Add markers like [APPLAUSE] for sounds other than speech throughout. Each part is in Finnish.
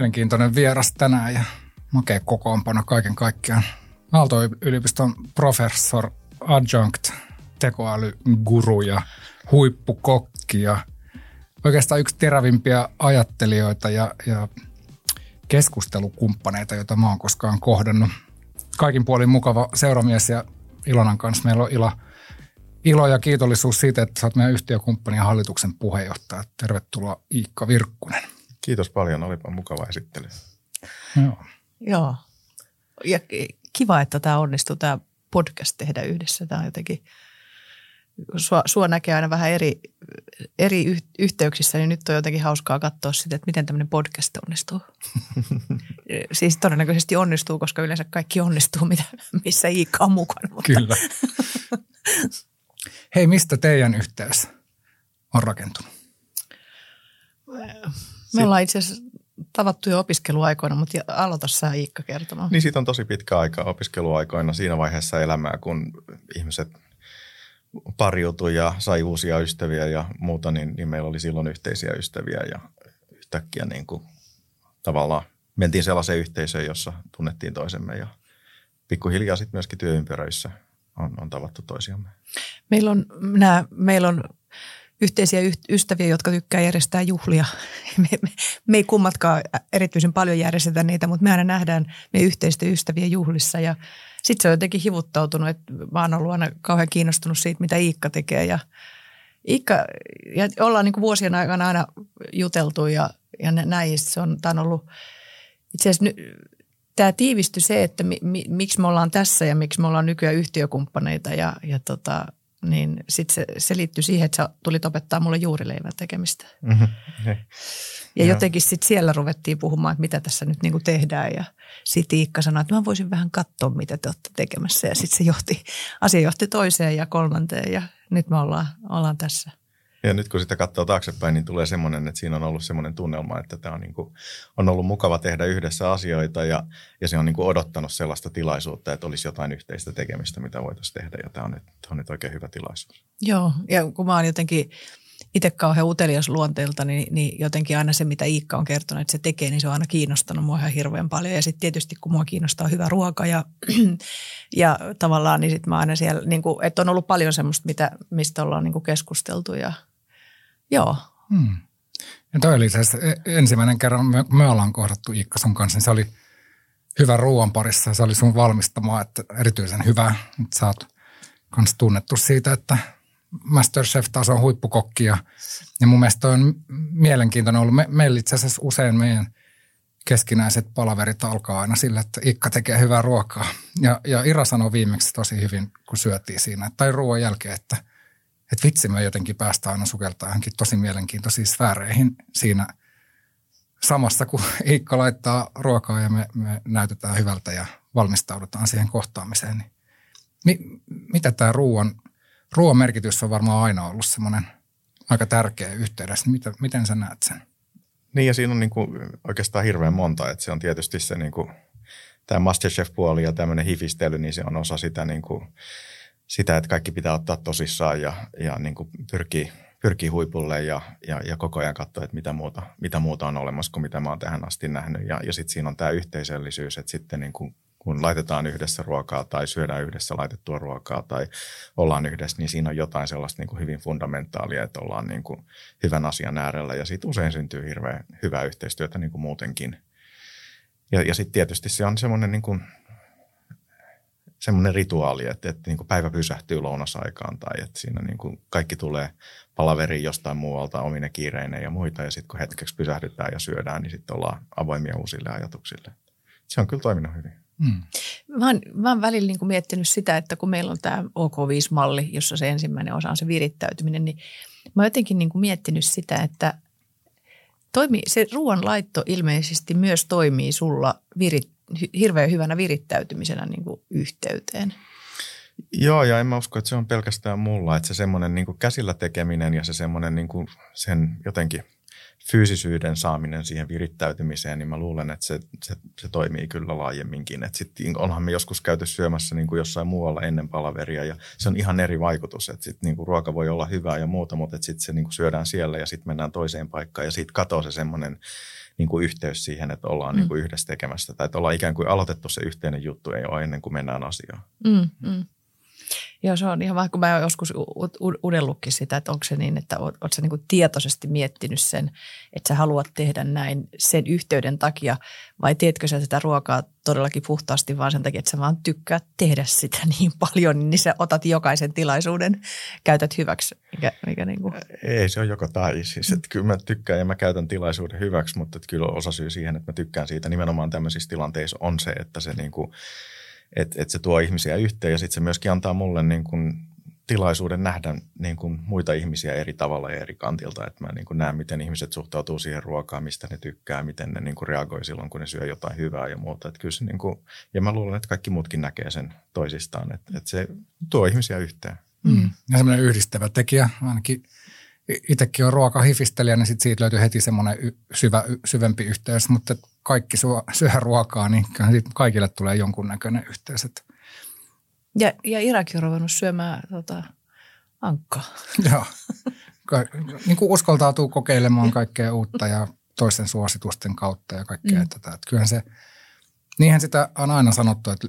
mielenkiintoinen vieras tänään ja makea kokoonpano kaiken kaikkiaan. Aalto-yliopiston professor adjunct, tekoälyguru ja huippukokki ja oikeastaan yksi terävimpiä ajattelijoita ja, ja keskustelukumppaneita, joita mä oon koskaan kohdannut. Kaikin puolin mukava seuramies ja Ilonan kanssa meillä on ilo, ilo ja kiitollisuus siitä, että sä oot meidän yhtiökumppani ja hallituksen puheenjohtaja. Tervetuloa Iikka Virkkunen. Kiitos paljon, olipa mukava esittely. Joo. Joo. Ja kiva, että tämä onnistuu, tämä podcast tehdä yhdessä. Tämä on jotenkin, sua, sua näkee aina vähän eri, eri yhteyksissä, niin nyt on jotenkin hauskaa katsoa sitä, että miten tämmöinen podcast onnistuu. [LAUGHS] siis todennäköisesti onnistuu, koska yleensä kaikki onnistuu, mitä, missä Iikka on mukana. Mutta. Kyllä. Hei, mistä teidän yhteys on rakentunut? Me ollaan itse asiassa tavattu jo opiskeluaikoina, mutta aloita sä Iikka kertomaan. Niin siitä on tosi pitkä aika opiskeluaikoina siinä vaiheessa elämää, kun ihmiset pariutui ja sai uusia ystäviä ja muuta, niin, niin meillä oli silloin yhteisiä ystäviä ja yhtäkkiä niin kuin tavallaan mentiin sellaiseen yhteisöön, jossa tunnettiin toisemme ja pikkuhiljaa sitten myöskin työympäröissä on, on tavattu toisiamme. Meillä on, nämä, meillä on yhteisiä ystäviä, jotka tykkää järjestää juhlia. [LAUGHS] Me, me, me ei kummatkaan erityisen paljon järjestetä niitä, mutta me aina nähdään me yhteisten ystävien juhlissa. Ja sitten se on jotenkin hivuttautunut, että mä oon ollut aina kauhean kiinnostunut siitä, mitä Iikka tekee. Ja Iikka, ja ollaan niin kuin vuosien aikana aina juteltu ja, ja näin, se on, on ollut itse asiassa tämä tiivistyi se, että mi, mi, miksi me ollaan tässä ja miksi me ollaan nykyään yhtiökumppaneita. Ja, ja tota, niin sitten se, se liittyy siihen, että sä tulit opettaa mulle juurileivän tekemistä. Mm-hmm. Ja jotenkin sitten siellä ruvettiin puhumaan, että mitä tässä nyt niinku tehdään ja sitten Iikka sanoi, että mä voisin vähän katsoa, mitä te olette tekemässä ja sitten se johti, asia johti toiseen ja kolmanteen ja nyt me ollaan, ollaan tässä. Ja nyt kun sitä katsoo taaksepäin, niin tulee semmoinen, että siinä on ollut semmoinen tunnelma, että tämä on, niin kuin, on ollut mukava tehdä yhdessä asioita ja, ja se on niin kuin odottanut sellaista tilaisuutta, että olisi jotain yhteistä tekemistä, mitä voitaisiin tehdä ja tämä on nyt, on nyt oikein hyvä tilaisuus. Joo, ja kun mä oon jotenkin itse kauhean utelias luonteelta, niin, niin jotenkin aina se, mitä Iikka on kertonut, että se tekee, niin se on aina kiinnostanut mua ihan hirveän paljon. Ja sitten tietysti, kun mua kiinnostaa hyvä ruoka ja, [CLEARS THROAT] ja tavallaan, niin sitten mä aina siellä, niin kuin, että on ollut paljon semmoista, mitä, mistä ollaan niin keskusteltu ja – Joo. Hmm. Ja toi oli se ensimmäinen kerran, me, me ollaan kohdattu Iikka sun kanssa, niin se oli hyvä ruoan parissa. Se oli sun valmistamaa, että erityisen hyvä. Että sä oot kans tunnettu siitä, että Masterchef taas on huippukokki ja, ja mun mielestä on mielenkiintoinen ollut. Me, meillä itse asiassa usein meidän keskinäiset palaverit alkaa aina sillä, että Ikka tekee hyvää ruokaa. Ja, ja Ira sanoi viimeksi tosi hyvin, kun syötiin siinä, tai ruoan jälkeen, että – että vitsi me jotenkin päästään aina sukeltaa johonkin tosi mielenkiintoisiin sfääreihin siinä samassa, kun [LAUGHS] Iikka laittaa ruokaa ja me, me näytetään hyvältä ja valmistaudutaan siihen kohtaamiseen. Niin mi, mitä tämä ruoan, ruoan merkitys on varmaan aina ollut semmoinen aika tärkeä yhteydessä. Niin miten, miten sä näet sen? Niin ja siinä on niin kuin oikeastaan hirveän monta, että se on tietysti se niin kuin, tämä Masterchef-puoli ja tämmöinen hifistely, niin se on osa sitä niin kuin, sitä, että kaikki pitää ottaa tosissaan ja, ja niin kuin pyrkii, pyrkii huipulle ja, ja, ja koko ajan katsoa, että mitä muuta, mitä muuta on olemassa kuin mitä mä oon tähän asti nähnyt. Ja, ja sitten siinä on tämä yhteisöllisyys, että sitten niin kuin, kun laitetaan yhdessä ruokaa tai syödään yhdessä laitettua ruokaa tai ollaan yhdessä, niin siinä on jotain sellaista niin kuin hyvin fundamentaalia, että ollaan niin kuin hyvän asian äärellä ja sitten usein syntyy hirveän hyvää yhteistyötä niin kuin muutenkin. Ja, ja sitten tietysti se on semmoinen niin kuin semmoinen rituaali, että, että niin kuin päivä pysähtyy lounasaikaan tai että siinä niin kuin kaikki tulee palaveriin jostain muualta omine kiireineen ja muita. Ja sitten kun hetkeksi pysähdytään ja syödään, niin sitten ollaan avoimia uusille ajatuksille. Se on kyllä toiminut hyvin. Mm. Mä, oon, mä oon välillä niin kuin miettinyt sitä, että kun meillä on tämä OK5-malli, jossa se ensimmäinen osa on se virittäytyminen, niin mä oon jotenkin niin kuin miettinyt sitä, että toimi, se ruoan laitto ilmeisesti myös toimii sulla virit, hirveän hyvänä virittäytymisenä niin kuin yhteyteen. Joo, ja en mä usko, että se on pelkästään mulla, että se semmoinen niin käsillä tekeminen ja se semmoinen niin sen jotenkin fyysisyyden saaminen siihen virittäytymiseen, niin mä luulen, että se, se, se toimii kyllä laajemminkin. Että sit, onhan me joskus käyty syömässä niin kuin jossain muualla ennen palaveria ja se on ihan eri vaikutus. Että sit, niin kuin ruoka voi olla hyvää ja muuta, mutta sitten se niin kuin syödään siellä ja sitten mennään toiseen paikkaan ja siitä katoaa se semmoinen niin kuin yhteys siihen, että ollaan mm. niin kuin yhdessä tekemästä tai että ollaan ikään kuin aloitettu se yhteinen juttu ei ole ennen kuin mennään asiaan. Mm, mm. Joo, se on ihan vähän, kun mä oon joskus unellutkin sitä, että onko se niin, että oot, sä niin kuin tietoisesti miettinyt sen, että sä haluat tehdä näin sen yhteyden takia, vai teetkö sä sitä ruokaa todellakin puhtaasti vaan sen takia, että sä vaan tykkää tehdä sitä [LAUGHS] niin paljon, niin sä otat jokaisen tilaisuuden, käytät hyväksi. Mikä, mikä niin kuin. Ei se on joko tai. Siis, että kyllä mä tykkään ja mä käytän tilaisuuden hyväksi, mutta että kyllä osa syy siihen, että mä tykkään siitä nimenomaan tämmöisissä tilanteissa on se, että se niin kuin – että et se tuo ihmisiä yhteen ja sitten se myöskin antaa mulle niin kuin tilaisuuden nähdä niin kuin muita ihmisiä eri tavalla ja eri kantilta. Että mä niin kuin näen, miten ihmiset suhtautuu siihen ruokaan, mistä ne tykkää, miten ne niin kuin reagoi silloin, kun ne syö jotain hyvää ja muuta. Että kyllä se niin kuin, ja mä luulen, että kaikki muutkin näkee sen toisistaan, että, että se tuo ihmisiä yhteen. Mm. Ja semmoinen yhdistävä tekijä, ainakin itsekin on ruokahifistelijä, niin sit siitä löytyy heti semmoinen syvä, syvempi yhteys, mutta kaikki syö, syö ruokaa, niin kaikille tulee jonkunnäköinen yhteys. Ja, ja Irakin on ruvennut syömään tota, ankkaa. [LAUGHS] Joo. niin kuin uskaltautuu kokeilemaan kaikkea uutta ja toisten suositusten kautta ja kaikkea mm. tätä. Että kyllähän se, niinhän sitä on aina sanottu, että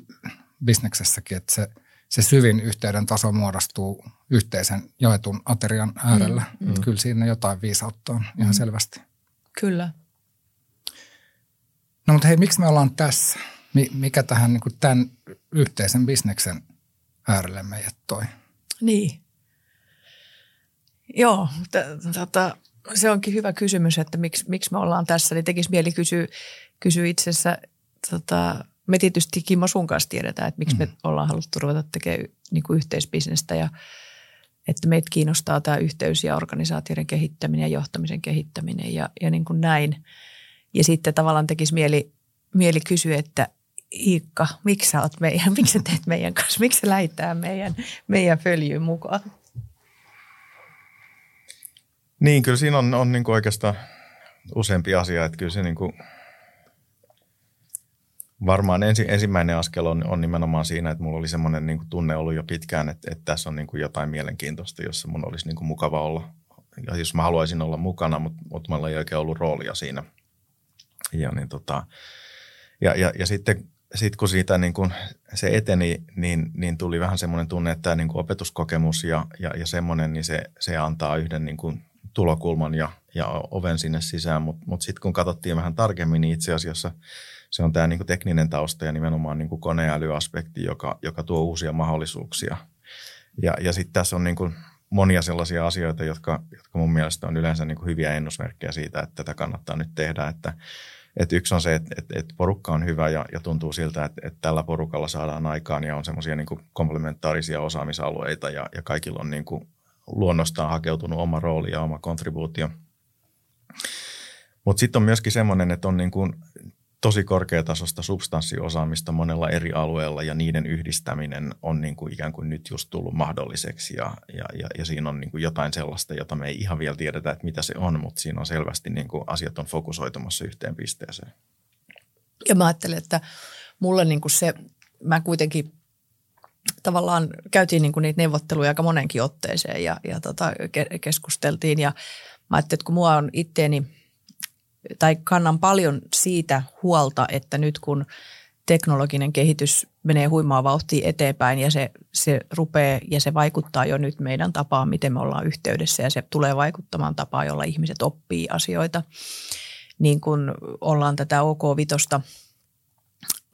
bisneksessäkin, että se, se syvin yhteyden taso muodostuu yhteisen jaetun aterian äärellä. Mm. Että kyllä siinä jotain viisautta on ihan mm. selvästi. Kyllä. No mutta hei, miksi me ollaan tässä? Mikä tähän niin kuin tämän yhteisen bisneksen äärelle meidät toi? Niin. Joo, t- tota, se onkin hyvä kysymys, että miksi, miksi me ollaan tässä. Niin tekisi mieli kysyä, kysyä itsessä, tota, me tietysti Kimmo sun kanssa tiedetään, että miksi mm. me ollaan haluttu ruveta tekemään niin kuin yhteisbisnestä ja että meitä kiinnostaa tämä yhteys ja organisaatioiden kehittäminen ja johtamisen kehittäminen ja, ja niin kuin näin. Ja sitten tavallaan tekisi mieli, mieli kysyä, että Iikka, miksi sä oot meidän, [LAUGHS] miksi sä teet meidän kanssa, miksi sä meidän, meidän följyyn mukaan? Niin, kyllä siinä on, on niin kuin oikeastaan useampi asia, että kyllä se niin kuin varmaan ensi, ensimmäinen askel on, on nimenomaan siinä, että mulla oli semmoinen niin kuin tunne ollut jo pitkään, että, että tässä on niin kuin jotain mielenkiintoista, jossa mun olisi niin kuin mukava olla. Ja jos mä haluaisin olla mukana, mutta, mutta mulla ei oikein ollut roolia siinä – ja, niin tota, ja, ja, ja sitten sit kun siitä niin kun se eteni, niin, niin tuli vähän semmoinen tunne, että tämä niin opetuskokemus ja, ja, ja semmoinen, niin se, se antaa yhden niin kuin tulokulman ja, ja oven sinne sisään. Mutta mut, sitten kun katsottiin vähän tarkemmin, niin itse asiassa se on tämä niin tekninen tausta ja nimenomaan niin koneälyaspekti, joka, joka tuo uusia mahdollisuuksia. Ja, ja sitten tässä on niin kuin monia sellaisia asioita, jotka, jotka mun mielestä on yleensä niin kuin hyviä ennusmerkkejä siitä, että tätä kannattaa nyt tehdä. Että et yksi on se, että et, et porukka on hyvä ja, ja tuntuu siltä, että et tällä porukalla saadaan aikaan ja on semmoisia niin komplementaarisia osaamisalueita ja, ja kaikilla on niin kuin luonnostaan hakeutunut oma rooli ja oma kontribuutio. Mutta sitten on myöskin semmoinen, että on niin kuin tosi korkeatasosta substanssiosaamista monella eri alueella ja niiden yhdistäminen on niin kuin ikään kuin nyt just tullut mahdolliseksi ja, ja, ja, ja siinä on niin kuin jotain sellaista, jota me ei ihan vielä tiedetä, että mitä se on, mutta siinä on selvästi niin kuin asiat on fokusoitumassa yhteen pisteeseen. Ja mä ajattelen, että mulle niin kuin se, mä kuitenkin tavallaan käytiin niin kuin niitä neuvotteluja aika monenkin otteeseen ja, ja tota, keskusteltiin ja mä ajattelin, että kun mua on itteeni – tai kannan paljon siitä huolta, että nyt kun teknologinen kehitys menee huimaa vauhtia eteenpäin ja se, se rupeaa ja se vaikuttaa jo nyt meidän tapaan, miten me ollaan yhteydessä ja se tulee vaikuttamaan tapaan, jolla ihmiset oppii asioita. Niin kun ollaan tätä OK-vitosta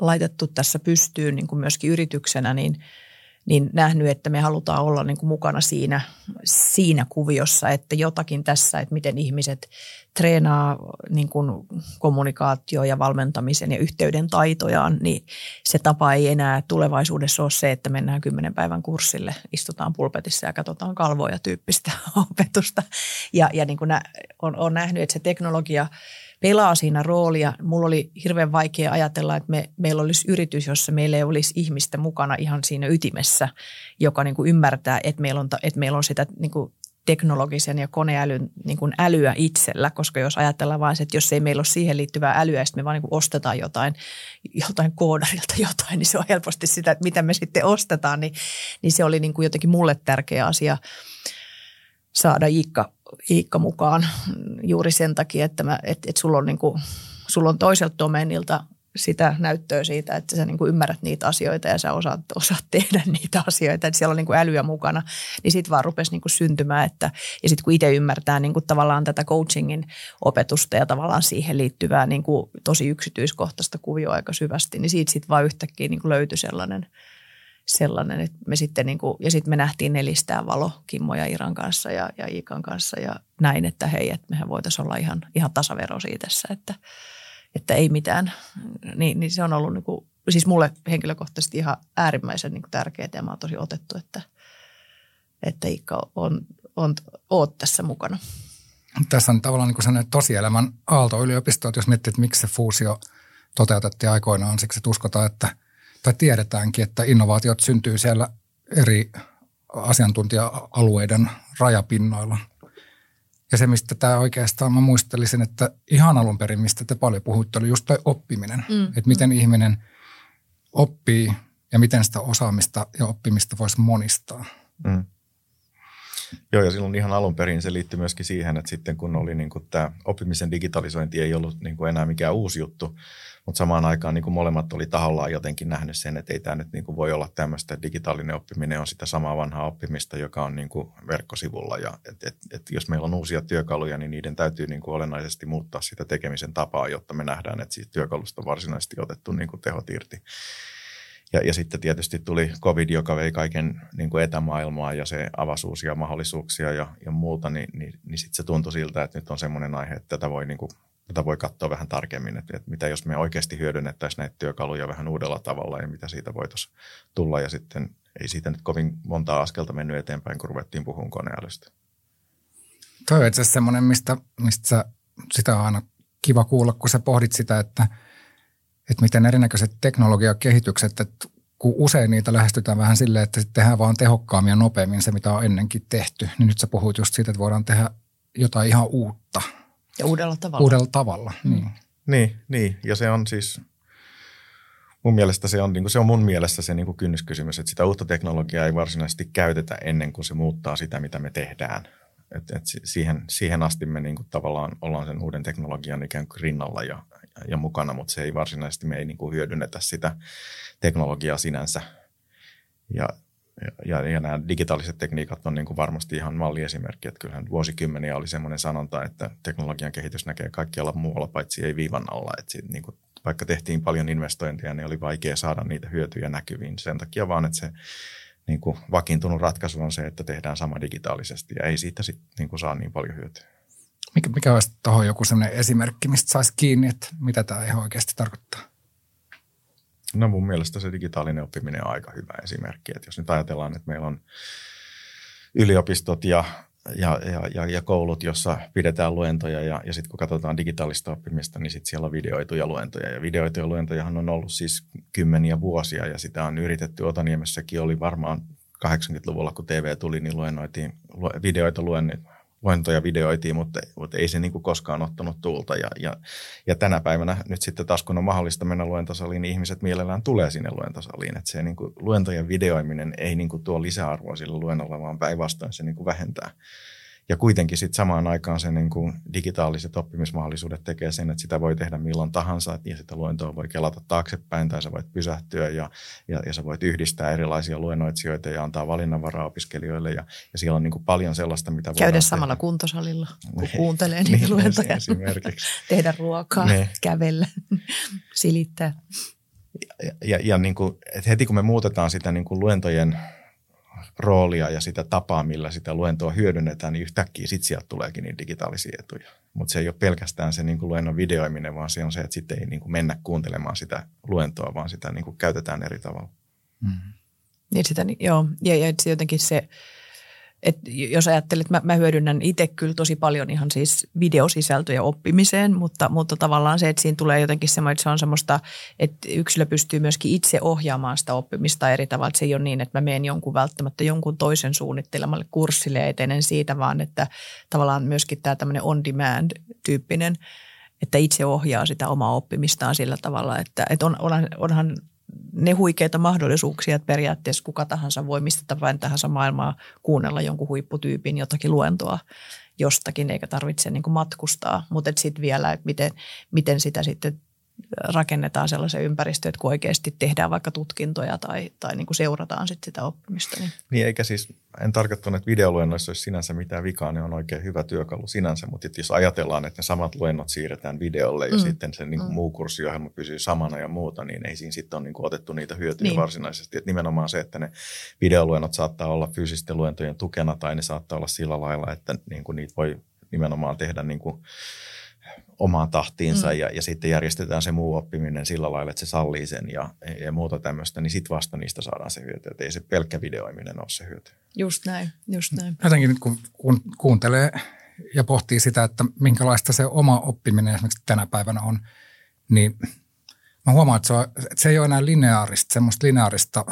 laitettu tässä pystyyn niin kuin myöskin yrityksenä, niin – niin nähnyt, että me halutaan olla niin kuin mukana siinä, siinä kuviossa, että jotakin tässä, että miten ihmiset treenaa niin kuin kommunikaatio ja valmentamisen ja yhteyden taitojaan, niin se tapa ei enää tulevaisuudessa ole se, että mennään kymmenen päivän kurssille, istutaan pulpetissa ja katsotaan kalvoja tyyppistä [LAUGHS] opetusta. Ja, ja niin kuin nä, on, on nähnyt, että se teknologia – pelaa siinä roolia. Mulla oli hirveän vaikea ajatella, että me, meillä olisi yritys, jossa meillä ei olisi ihmistä mukana ihan siinä ytimessä, joka niin kuin ymmärtää, että meillä on, että meillä on sitä niin kuin teknologisen ja koneälyn niin kuin älyä itsellä, koska jos ajatellaan vain, että jos ei meillä ole siihen liittyvää älyä, sitten me vaan niin ostetaan jotain, jotain koodarilta jotain, niin se on helposti sitä, että mitä me sitten ostetaan, niin, niin se oli niin kuin jotenkin mulle tärkeä asia saada Iikka, Iikka mukaan juuri sen takia, että, mä, että, että sulla, on niin kuin, sulla on toiselta domeenilta sitä näyttöä siitä, että sä niin kuin ymmärrät niitä asioita ja sä osaat, osaat tehdä [LAUGHS] niitä asioita, että siellä on niin kuin älyä mukana, niin sitten vaan rupesi niin kuin syntymään, että ja sitten kun itse ymmärtää niin kuin tavallaan tätä coachingin opetusta ja tavallaan siihen liittyvää niin kuin tosi yksityiskohtaista kuvioa aika syvästi, niin siitä sitten vaan yhtäkkiä niin kuin löytyi sellainen, sellainen, että me sitten niin kuin, ja sitten me nähtiin nelistää valo Kimmo ja Iran kanssa ja, ja Iikan kanssa ja näin, että hei, että mehän voitaisiin olla ihan, ihan tasaveroisia tässä, että – että ei mitään, niin, niin se on ollut niin kuin, siis mulle henkilökohtaisesti ihan äärimmäisen niin tärkeää ja mä oon tosi otettu, että, että Iikka on, on, oot tässä mukana. Tässä on tavallaan niin sellainen tosielämän Aalto-yliopisto, että jos miettii, että miksi se fuusio toteutettiin aikoinaan, siksi että uskotaan, että, tai tiedetäänkin, että innovaatiot syntyy siellä eri asiantuntija-alueiden rajapinnoilla – ja se, mistä tämä oikeastaan mä muistelisin, että ihan alun perin, mistä te paljon puhuitte, oli just toi oppiminen. Mm. Että miten mm. ihminen oppii ja miten sitä osaamista ja oppimista voisi monistaa. Mm. Joo, ja silloin ihan alun perin se liittyy myöskin siihen, että sitten kun oli niin kuin tämä oppimisen digitalisointi ei ollut niin kuin enää mikään uusi juttu, mutta samaan aikaan niin kuin molemmat oli tahollaan jotenkin nähnyt sen, että ei tämä nyt niin kuin voi olla tämmöistä. Digitaalinen oppiminen on sitä samaa vanhaa oppimista, joka on niin kuin verkkosivulla. Ja et, et, et jos meillä on uusia työkaluja, niin niiden täytyy niin kuin olennaisesti muuttaa sitä tekemisen tapaa, jotta me nähdään, että siitä työkalusta on varsinaisesti otettu niin kuin tehot irti. Ja, ja sitten tietysti tuli covid, joka vei kaiken niin kuin etämaailmaa ja se avasi uusia mahdollisuuksia ja, ja muuta, niin, niin, niin sitten se tuntui siltä, että nyt on semmoinen aihe, että tätä voi niin kuin tätä voi katsoa vähän tarkemmin, että, että mitä jos me oikeasti hyödynnettäisiin näitä työkaluja vähän uudella tavalla ja mitä siitä voitaisiin tulla. Ja sitten ei siitä nyt kovin monta askelta mennyt eteenpäin, kun ruvettiin puhumaan koneälystä. Toi on itse asiassa semmoinen, mistä, mistä sitä on aina kiva kuulla, kun sä pohdit sitä, että, että miten erinäköiset teknologiakehitykset, että kun usein niitä lähestytään vähän silleen, että tehdään vaan tehokkaammin ja nopeammin se, mitä on ennenkin tehty, niin nyt sä puhuit just siitä, että voidaan tehdä jotain ihan uutta – ja uudella tavalla. Uudella tavalla, mm. niin. Niin, niin. ja se on siis, mun mielestä se on, niin kuin, se on mun mielestä se niin kuin kynnyskysymys, että sitä uutta teknologiaa ei varsinaisesti käytetä ennen kuin se muuttaa sitä, mitä me tehdään. Et, et siihen, siihen asti me niin kuin tavallaan ollaan sen uuden teknologian ikään kuin rinnalla ja, ja mukana, mutta se ei varsinaisesti, me ei niin kuin hyödynnetä sitä teknologiaa sinänsä. Ja ja, ja nämä digitaaliset tekniikat on niin kuin varmasti ihan malliesimerkki, että kyllähän vuosikymmeniä oli semmoinen sanonta, että teknologian kehitys näkee kaikkialla muualla, paitsi ei viivan alla. Että siitä, niin kuin, vaikka tehtiin paljon investointeja, niin oli vaikea saada niitä hyötyjä näkyviin sen takia vaan, että se niin kuin vakiintunut ratkaisu on se, että tehdään sama digitaalisesti ja ei siitä sit, niin kuin saa niin paljon hyötyä. Mikä, mikä olisi tuohon joku sellainen esimerkki, mistä saisi kiinni, että mitä tämä ihan oikeasti tarkoittaa? No mun mielestä se digitaalinen oppiminen on aika hyvä esimerkki. Että jos nyt ajatellaan, että meillä on yliopistot ja, ja, ja, ja, ja koulut, jossa pidetään luentoja ja, ja sitten kun katsotaan digitaalista oppimista, niin sitten siellä on videoituja luentoja. Ja videoituja luentojahan on ollut siis kymmeniä vuosia ja sitä on yritetty. Otaniemessäkin oli varmaan 80-luvulla, kun TV tuli, niin luennoitiin videoita luennit, luentoja videoitiin, mutta, mutta ei se niin kuin koskaan ottanut tuulta. Ja, ja, ja tänä päivänä nyt sitten taas kun on mahdollista mennä luentosaliin, niin ihmiset mielellään tulee sinne luentosaliin. Että se niin kuin, luentojen videoiminen ei niin kuin tuo lisäarvoa sille luennolla, vaan päinvastoin se niin kuin vähentää ja kuitenkin sitten samaan aikaan se niin kuin digitaaliset oppimismahdollisuudet tekee sen, että sitä voi tehdä milloin tahansa ja sitä luentoa voi kelata taaksepäin tai sä voit pysähtyä ja, ja, ja sä voit yhdistää erilaisia luennoitsijoita ja antaa valinnanvaraa opiskelijoille ja, ja siellä on niin kuin paljon sellaista, mitä Käydä samalla tehdä. kuntosalilla, kun niin. kuuntelee niitä niin, luentoja. Esimerkiksi. [LAUGHS] tehdä ruokaa, ne. kävellä, [LAUGHS] silittää. Ja, ja, ja niin kuin, että heti kun me muutetaan sitä niin kuin luentojen – roolia ja sitä tapaa, millä sitä luentoa hyödynnetään, niin yhtäkkiä sitten sieltä tuleekin niin digitaalisia etuja. Mutta se ei ole pelkästään se niin kuin luennon videoiminen, vaan se on se, että sitten ei niin kuin mennä kuuntelemaan sitä luentoa, vaan sitä niin kuin käytetään eri tavalla. Mm. Niin sitä, joo, ja, ja jotenkin se, et jos ajattelet, mä, mä hyödynnän itse kyllä tosi paljon ihan siis videosisältöjä oppimiseen, mutta, mutta tavallaan se, että siinä tulee jotenkin semmoista, että se on semmoista, että yksilö pystyy myöskin itse ohjaamaan sitä oppimista eri tavalla. Että se ei ole niin, että mä menen jonkun välttämättä jonkun toisen suunnittelemalle kurssille ja etenen siitä, vaan että tavallaan myöskin tämä tämmöinen on-demand-tyyppinen, että itse ohjaa sitä omaa oppimistaan sillä tavalla, että, että on, onhan, onhan ne huikeita mahdollisuuksia, että periaatteessa kuka tahansa voi mistä tahansa maailmaa kuunnella jonkun huipputyypin jotakin luentoa jostakin, eikä tarvitse niin matkustaa. Mutta sitten vielä, että miten, miten sitä sitten rakennetaan sellaisen ympäristöön, että kun oikeasti tehdään vaikka tutkintoja tai, tai niin kuin seurataan sit sitä oppimista. Niin. niin eikä siis, en tarkoittanut, että videoluennoissa olisi sinänsä mitään vikaa, ne on oikein hyvä työkalu sinänsä, mutta jos ajatellaan, että ne samat luennot siirretään videolle ja mm. sitten se niin kuin mm. muu kurssiohjelma pysyy samana ja muuta, niin ei siinä sitten ole niin kuin otettu niitä hyötyjä niin. varsinaisesti. Että nimenomaan se, että ne videoluennot saattaa olla fyysisten luentojen tukena tai ne saattaa olla sillä lailla, että niin kuin niitä voi nimenomaan tehdä niin kuin omaan tahtiinsa mm. ja, ja sitten järjestetään se muu oppiminen sillä lailla, että se sallii sen ja, ja muuta tämmöistä, niin sitten vasta niistä saadaan se hyöty. Että ei se pelkkä videoiminen ole se hyöty. Just näin, just näin. Jotenkin nyt kun, kun kuuntelee ja pohtii sitä, että minkälaista se oma oppiminen esimerkiksi tänä päivänä on, niin mä huomaan, että se, on, että se ei ole enää lineaarista, semmoista lineaarista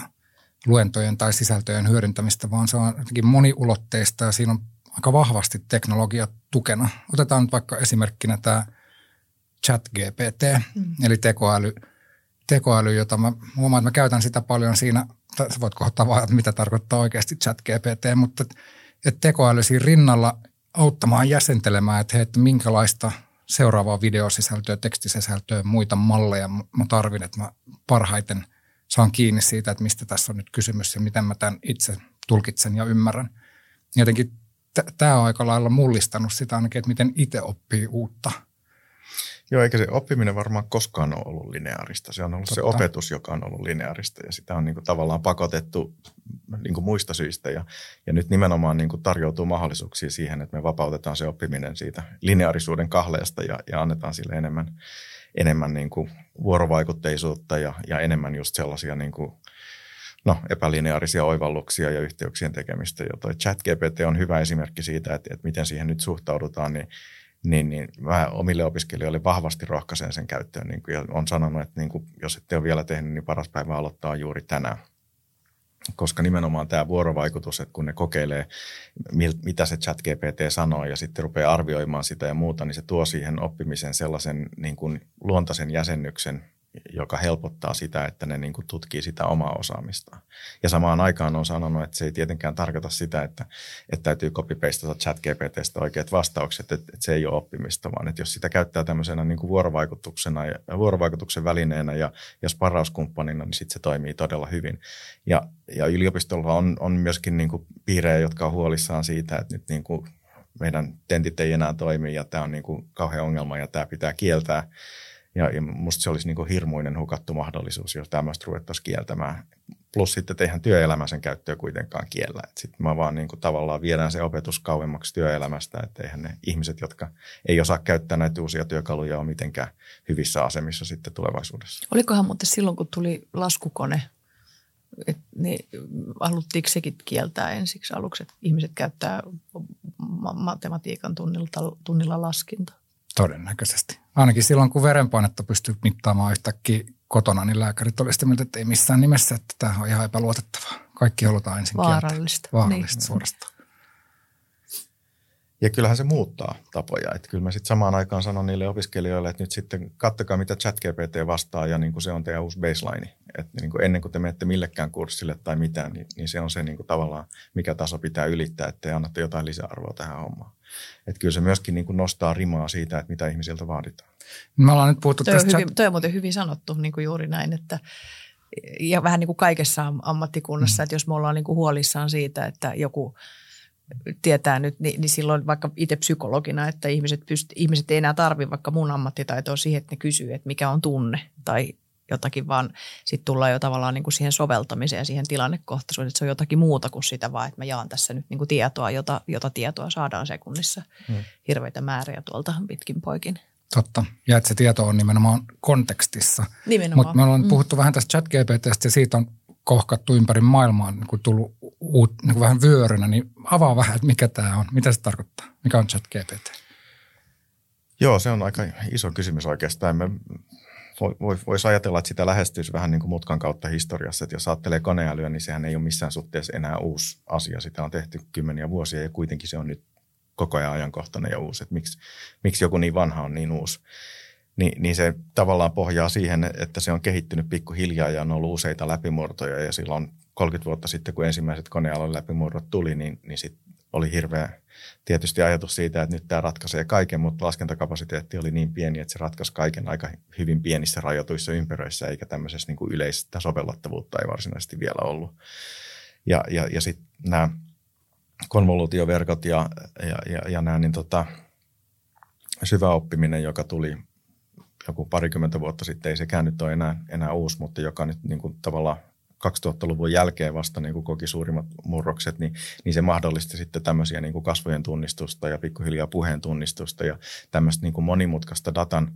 luentojen tai sisältöjen hyödyntämistä, vaan se on jotenkin moniulotteista ja siinä on aika vahvasti teknologia tukena. Otetaan nyt vaikka esimerkkinä tämä chat GPT, mm. eli tekoäly, tekoäly, jota mä huomaan, että mä käytän sitä paljon siinä, sä voit kohtaa vaan, mitä tarkoittaa oikeasti chat GPT, mutta että et tekoäly siinä rinnalla auttamaan jäsentelemään, että hei, että minkälaista seuraavaa videosisältöä, tekstisisältöä, muita malleja mä tarvin, että mä parhaiten saan kiinni siitä, että mistä tässä on nyt kysymys ja miten mä tämän itse tulkitsen ja ymmärrän. Jotenkin tämä on aika lailla mullistanut sitä ainakin, että miten itse oppii uutta – Joo, eikä se oppiminen varmaan koskaan ole ollut lineaarista. Se on ollut Totta. se opetus, joka on ollut lineaarista ja sitä on niin kuin tavallaan pakotettu niin kuin muista syistä. Ja, ja nyt nimenomaan niin kuin tarjoutuu mahdollisuuksia siihen, että me vapautetaan se oppiminen siitä lineaarisuuden kahleesta ja, ja annetaan sille enemmän, enemmän niin kuin vuorovaikutteisuutta ja, ja enemmän just sellaisia niin kuin no, epälineaarisia oivalluksia ja yhteyksien tekemistä. Ja toi ChatGPT on hyvä esimerkki siitä, että, että miten siihen nyt suhtaudutaan, niin niin, niin mä omille opiskelijoille vahvasti rohkaisen sen käyttöön. Niin kuin, ja on sanonut, että niin kuin, jos ette ole vielä tehnyt, niin paras päivä aloittaa juuri tänään. Koska nimenomaan tämä vuorovaikutus, että kun ne kokeilee, mitä se chat GPT sanoo ja sitten rupeaa arvioimaan sitä ja muuta, niin se tuo siihen oppimisen sellaisen niin kuin luontaisen jäsennyksen joka helpottaa sitä, että ne niin kuin tutkii sitä omaa osaamistaan. Ja samaan aikaan on sanonut, että se ei tietenkään tarkoita sitä, että, että täytyy copy-pastata chat GPTstä oikeat vastaukset, että, että se ei ole oppimista, vaan että jos sitä käyttää tämmöisenä niin kuin vuorovaikutuksena ja vuorovaikutuksen välineenä ja, ja sparrauskumppanina, niin sitten se toimii todella hyvin. Ja, ja yliopistolla on, on myöskin niin kuin piirejä, jotka on huolissaan siitä, että nyt niin kuin meidän tentit ei enää toimi ja tämä on niin kuin kauhean ongelma ja tämä pitää kieltää. Ja, musta se olisi niin kuin hirmuinen hukattu mahdollisuus, jos tämmöistä ruvettaisiin kieltämään. Plus sitten, että eihän työelämä sen käyttöä kuitenkaan kiellä. Sitten mä vaan niin kuin tavallaan viedään se opetus kauemmaksi työelämästä, että eihän ne ihmiset, jotka ei osaa käyttää näitä uusia työkaluja, ole mitenkään hyvissä asemissa sitten tulevaisuudessa. Olikohan muuten silloin, kun tuli laskukone, et, niin haluttiinko sekin kieltää ensiksi aluksi, että ihmiset käyttää matematiikan tunnilla, tunnilla laskinta? Todennäköisesti. Ainakin silloin, kun verenpainetta pystyy mittaamaan yhtäkkiä kotona, niin lääkärit olivat sitä mieltä, että ei missään nimessä, että tämä on ihan epäluotettavaa. Kaikki halutaan ensin Vaarallista. Kieltä. Vaarallista niin. suorastaan. Ja kyllähän se muuttaa tapoja. Että kyllä mä sitten samaan aikaan sanon niille opiskelijoille, että nyt sitten kattokaa, mitä ChatGPT vastaa ja niin kuin se on teidän uusi baseline. Että niin kuin ennen kuin te menette millekään kurssille tai mitään, niin, niin se on se niin kuin tavallaan, mikä taso pitää ylittää, että te annatte jotain lisäarvoa tähän hommaan. Että kyllä se myöskin niin kuin nostaa rimaa siitä, että mitä ihmisiltä vaaditaan. Me ollaan nyt puhuttu toi tästä. On hyvin, toi on muuten hyvin sanottu niin kuin juuri näin, että ja vähän niin kuin kaikessa ammattikunnassa, mm. että jos me ollaan niin kuin huolissaan siitä, että joku tietää nyt, niin, niin silloin vaikka itse psykologina, että ihmiset, pyst- ihmiset ei enää tarvitse vaikka mun ammattitaitoa siihen, että ne kysyy, että mikä on tunne tai jotakin, vaan sitten tullaan jo tavallaan niin kuin siihen soveltamiseen ja siihen tilannekohtaisuuteen, että se on jotakin muuta kuin sitä vaan, että mä jaan tässä nyt niin kuin tietoa, jota, jota tietoa saadaan sekunnissa hmm. hirveitä määriä tuolta pitkin poikin. Totta. Ja että se tieto on nimenomaan kontekstissa. Nimenomaan. Mutta me ollaan mm. puhuttu vähän tästä chat GPTstä ja siitä on kohkattu ympäri maailmaa, niin kun tullut uut, niin vähän vyörynä, niin avaa vähän, että mikä tämä on, mitä se tarkoittaa, mikä on ChatGPT? Joo, se on aika iso kysymys oikeastaan. Me voisi ajatella, että sitä lähestyisi vähän niin kuin mutkan kautta historiassa, että jos ajattelee koneälyä, niin sehän ei ole missään suhteessa enää uusi asia. Sitä on tehty kymmeniä vuosia ja kuitenkin se on nyt koko ajan ajankohtainen ja uusi. Että miksi, miksi joku niin vanha on niin uusi? Ni, niin se tavallaan pohjaa siihen, että se on kehittynyt pikkuhiljaa ja on ollut useita läpimurtoja ja silloin 30 vuotta sitten, kun ensimmäiset konealan läpimurrot tuli, niin, niin sit oli hirveä tietysti ajatus siitä, että nyt tämä ratkaisee kaiken, mutta laskentakapasiteetti oli niin pieni, että se ratkaisi kaiken aika hyvin pienissä rajoituissa ympäröissä, eikä tämmöisessä niin kuin yleistä sovellettavuutta ei varsinaisesti vielä ollut. Ja, ja, ja sitten nämä konvoluutioverkot ja, ja, ja, ja nämä niin tota, syvä oppiminen, joka tuli joku parikymmentä vuotta sitten, ei sekään nyt ole enää, enää uusi, mutta joka nyt niin kuin tavallaan 2000-luvun jälkeen vasta niin kuin koki suurimmat murrokset, niin, niin se mahdollisti sitten tämmöisiä niin kuin kasvojen tunnistusta ja pikkuhiljaa puheen tunnistusta ja tämmöistä niin kuin monimutkaista datan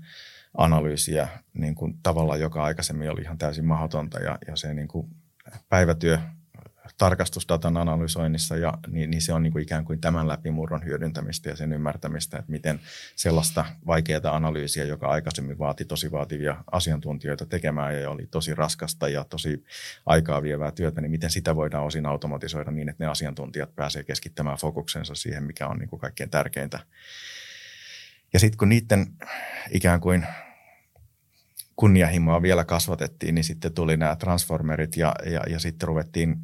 analyysiä niin kuin tavalla, joka aikaisemmin oli ihan täysin mahdotonta ja, ja se niin kuin päivätyö tarkastusdatan analysoinnissa, ja, niin, niin se on niin kuin ikään kuin tämän läpimurron hyödyntämistä ja sen ymmärtämistä, että miten sellaista vaikeaa analyysiä, joka aikaisemmin vaati tosi vaativia asiantuntijoita tekemään ja oli tosi raskasta ja tosi aikaa vievää työtä, niin miten sitä voidaan osin automatisoida niin, että ne asiantuntijat pääsee keskittämään fokuksensa siihen, mikä on niin kuin kaikkein tärkeintä. Ja sitten kun niiden ikään kuin kunnianhimoa vielä kasvatettiin, niin sitten tuli nämä transformerit ja, ja, ja sitten ruvettiin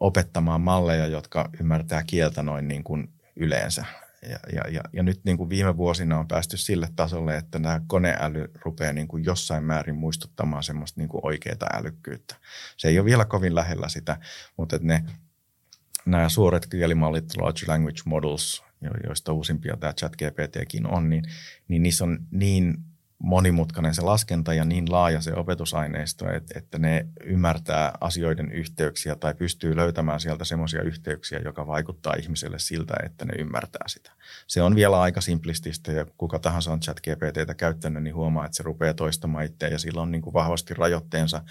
opettamaan malleja, jotka ymmärtää kieltä noin niin kuin yleensä. Ja, ja, ja, ja nyt niin kuin viime vuosina on päästy sille tasolle, että nämä koneäly rupeaa niin kuin jossain määrin muistuttamaan semmoista niin kuin oikeaa älykkyyttä. Se ei ole vielä kovin lähellä sitä, mutta että ne, nämä suuret kielimallit, large language models, joista uusimpia tämä chat GPTkin on, niin, niin niissä on niin monimutkainen se laskenta ja niin laaja se opetusaineisto, että, että ne ymmärtää asioiden yhteyksiä tai pystyy löytämään sieltä semmoisia yhteyksiä, joka vaikuttaa ihmiselle siltä, että ne ymmärtää sitä. Se on vielä aika simplististä ja kuka tahansa on chat GPTtä käyttänyt, niin huomaa, että se rupeaa toistamaan itseä ja sillä on niin kuin vahvasti rajoitteensa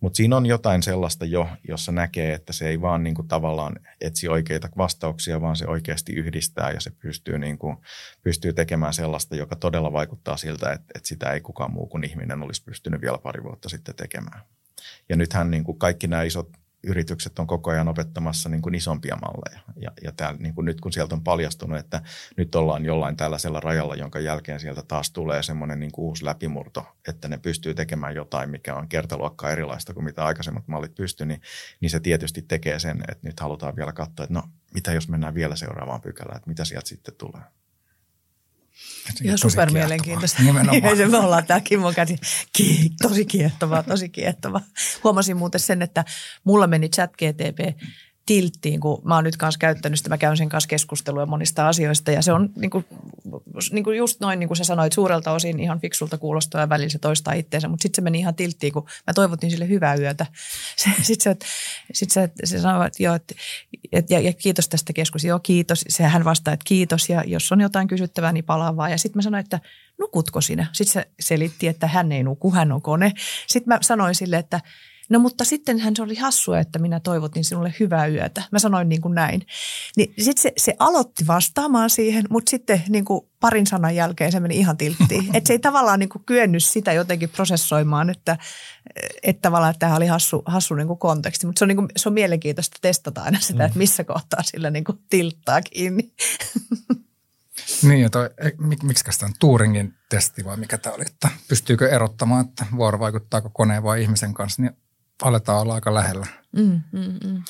mutta siinä on jotain sellaista jo, jossa näkee, että se ei vaan niin kuin tavallaan etsi oikeita vastauksia, vaan se oikeasti yhdistää ja se pystyy, niin kuin, pystyy tekemään sellaista, joka todella vaikuttaa siltä, että, että sitä ei kukaan muu kuin ihminen olisi pystynyt vielä pari vuotta sitten tekemään. Ja nythän niin kuin kaikki nämä isot yritykset on koko ajan opettamassa niin kuin isompia malleja. Ja, ja täällä, niin kuin nyt kun sieltä on paljastunut, että nyt ollaan jollain tällaisella rajalla, jonka jälkeen sieltä taas tulee semmoinen niin uusi läpimurto, että ne pystyy tekemään jotain, mikä on kertaluokkaa erilaista kuin mitä aikaisemmat mallit pystyy, niin, niin se tietysti tekee sen, että nyt halutaan vielä katsoa, että no mitä jos mennään vielä seuraavaan pykälään, että mitä sieltä sitten tulee. Ihan super mielenkiintoista. Nimenomaan. [LAUGHS] se me ollaan tämä Kimmo käsi. Ki- tosi kiehtovaa, tosi kiehtovaa. Huomasin muuten sen, että mulla meni chat GTP tilttiin, kun mä oon nyt kanssa käyttänyt sitä, mä käyn sen kanssa keskustelua monista asioista ja se on niin kuin, niin kuin just noin, niin kuin sä sanoit, suurelta osin ihan fiksulta kuulostaa ja välillä se toistaa itteensä, mutta sitten se meni ihan tilttiin, kun mä toivotin sille hyvää yötä. Sitten [LAUGHS] se, sit se, se sanoi, että joo, että, et, ja, ja, kiitos tästä keskustelusta, joo kiitos. Se hän vastaa, että kiitos ja jos on jotain kysyttävää, niin palaa vaan. Ja sitten mä sanoin, että nukutko sinä? Sitten se selitti, että hän ei nuku, hän on kone. Sitten mä sanoin sille, että No mutta sittenhän se oli hassua, että minä toivotin sinulle hyvää yötä. Mä sanoin niin kuin näin. Niin sitten se, se aloitti vastaamaan siihen, mutta sitten niin kuin parin sanan jälkeen se meni ihan tilttiin. [LAUGHS] Että se ei tavallaan niin kuin kyennyt sitä jotenkin prosessoimaan, että, että tavallaan että tämä oli hassu, hassu niin kuin konteksti. Mutta se on, niin kuin, se on mielenkiintoista testata aina sitä, että missä kohtaa sillä niin kuin tilttaa kiinni. [LAUGHS] Niin, ja toi, e, mik, miksi tämä Turingin testi vai mikä tämä oli, että pystyykö erottamaan, että vuorovaikuttaako koneen vai ihmisen kanssa, niin aletaan olla aika lähellä. Mm, mm, mm.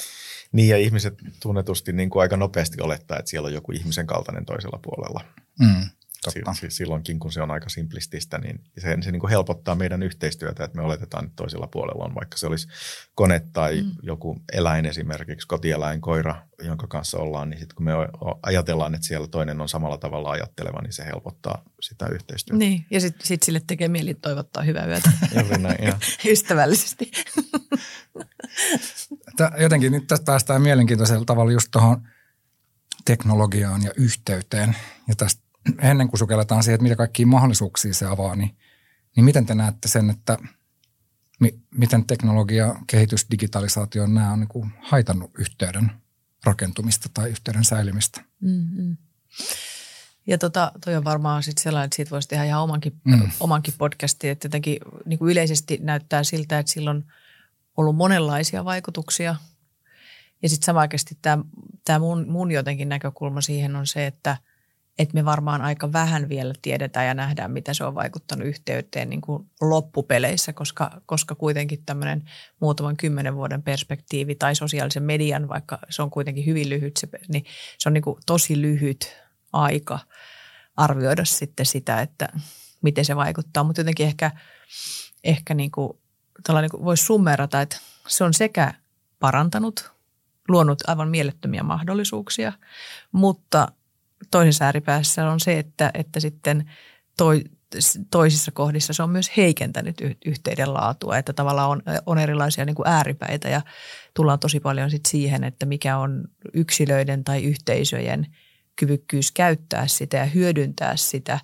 Niin ja ihmiset tunnetusti niin kuin aika nopeasti olettaa, että siellä on joku ihmisen kaltainen toisella puolella. Mm. Totta. silloinkin, kun se on aika simplististä, niin se, se niin kuin helpottaa meidän yhteistyötä, että me oletetaan, että toisella puolella on, vaikka se olisi kone tai mm. joku eläin esimerkiksi, kotieläin, koira, jonka kanssa ollaan, niin sitten kun me ajatellaan, että siellä toinen on samalla tavalla ajatteleva, niin se helpottaa sitä yhteistyötä. Niin, ja sitten sit sille tekee mieli toivottaa hyvää yötä. [LAUGHS] näin, [LAUGHS] Ystävällisesti. [LAUGHS] Jotenkin nyt tästä päästään mielenkiintoisella tavalla just tuohon teknologiaan ja yhteyteen. Ja tästä ennen kuin sukelletaan siihen, että mitä kaikkia mahdollisuuksia se avaa, niin, niin miten te näette sen, että miten teknologia, kehitys, digitalisaatio, nämä on niin kuin haitannut yhteyden rakentumista tai yhteyden säilymistä. Mm-hmm. Ja tota, toi on varmaan sitten sellainen, että siitä voisi tehdä ihan omankin, mm. omankin podcastin, että jotenkin niin kuin yleisesti näyttää siltä, että sillä on ollut monenlaisia vaikutuksia. Ja sitten tämä, tämä mun, mun jotenkin näkökulma siihen on se, että – että me varmaan aika vähän vielä tiedetään ja nähdään, mitä se on vaikuttanut yhteyteen niin kuin loppupeleissä, koska, koska kuitenkin tämmöinen muutaman kymmenen vuoden perspektiivi tai sosiaalisen median, vaikka se on kuitenkin hyvin lyhyt, se, niin se on niin kuin tosi lyhyt aika arvioida sitten sitä, että miten se vaikuttaa. Mutta jotenkin ehkä, ehkä niin kuin, niin kuin voisi summerata, että se on sekä parantanut, luonut aivan mielettömiä mahdollisuuksia, mutta toisessa ääripäässä on se, että, että sitten toi, toisissa kohdissa se on myös heikentänyt yhteyden laatua, että tavallaan on, on erilaisia niin kuin ääripäitä ja tullaan tosi paljon sit siihen, että mikä on yksilöiden tai yhteisöjen kyvykkyys käyttää sitä ja hyödyntää sitä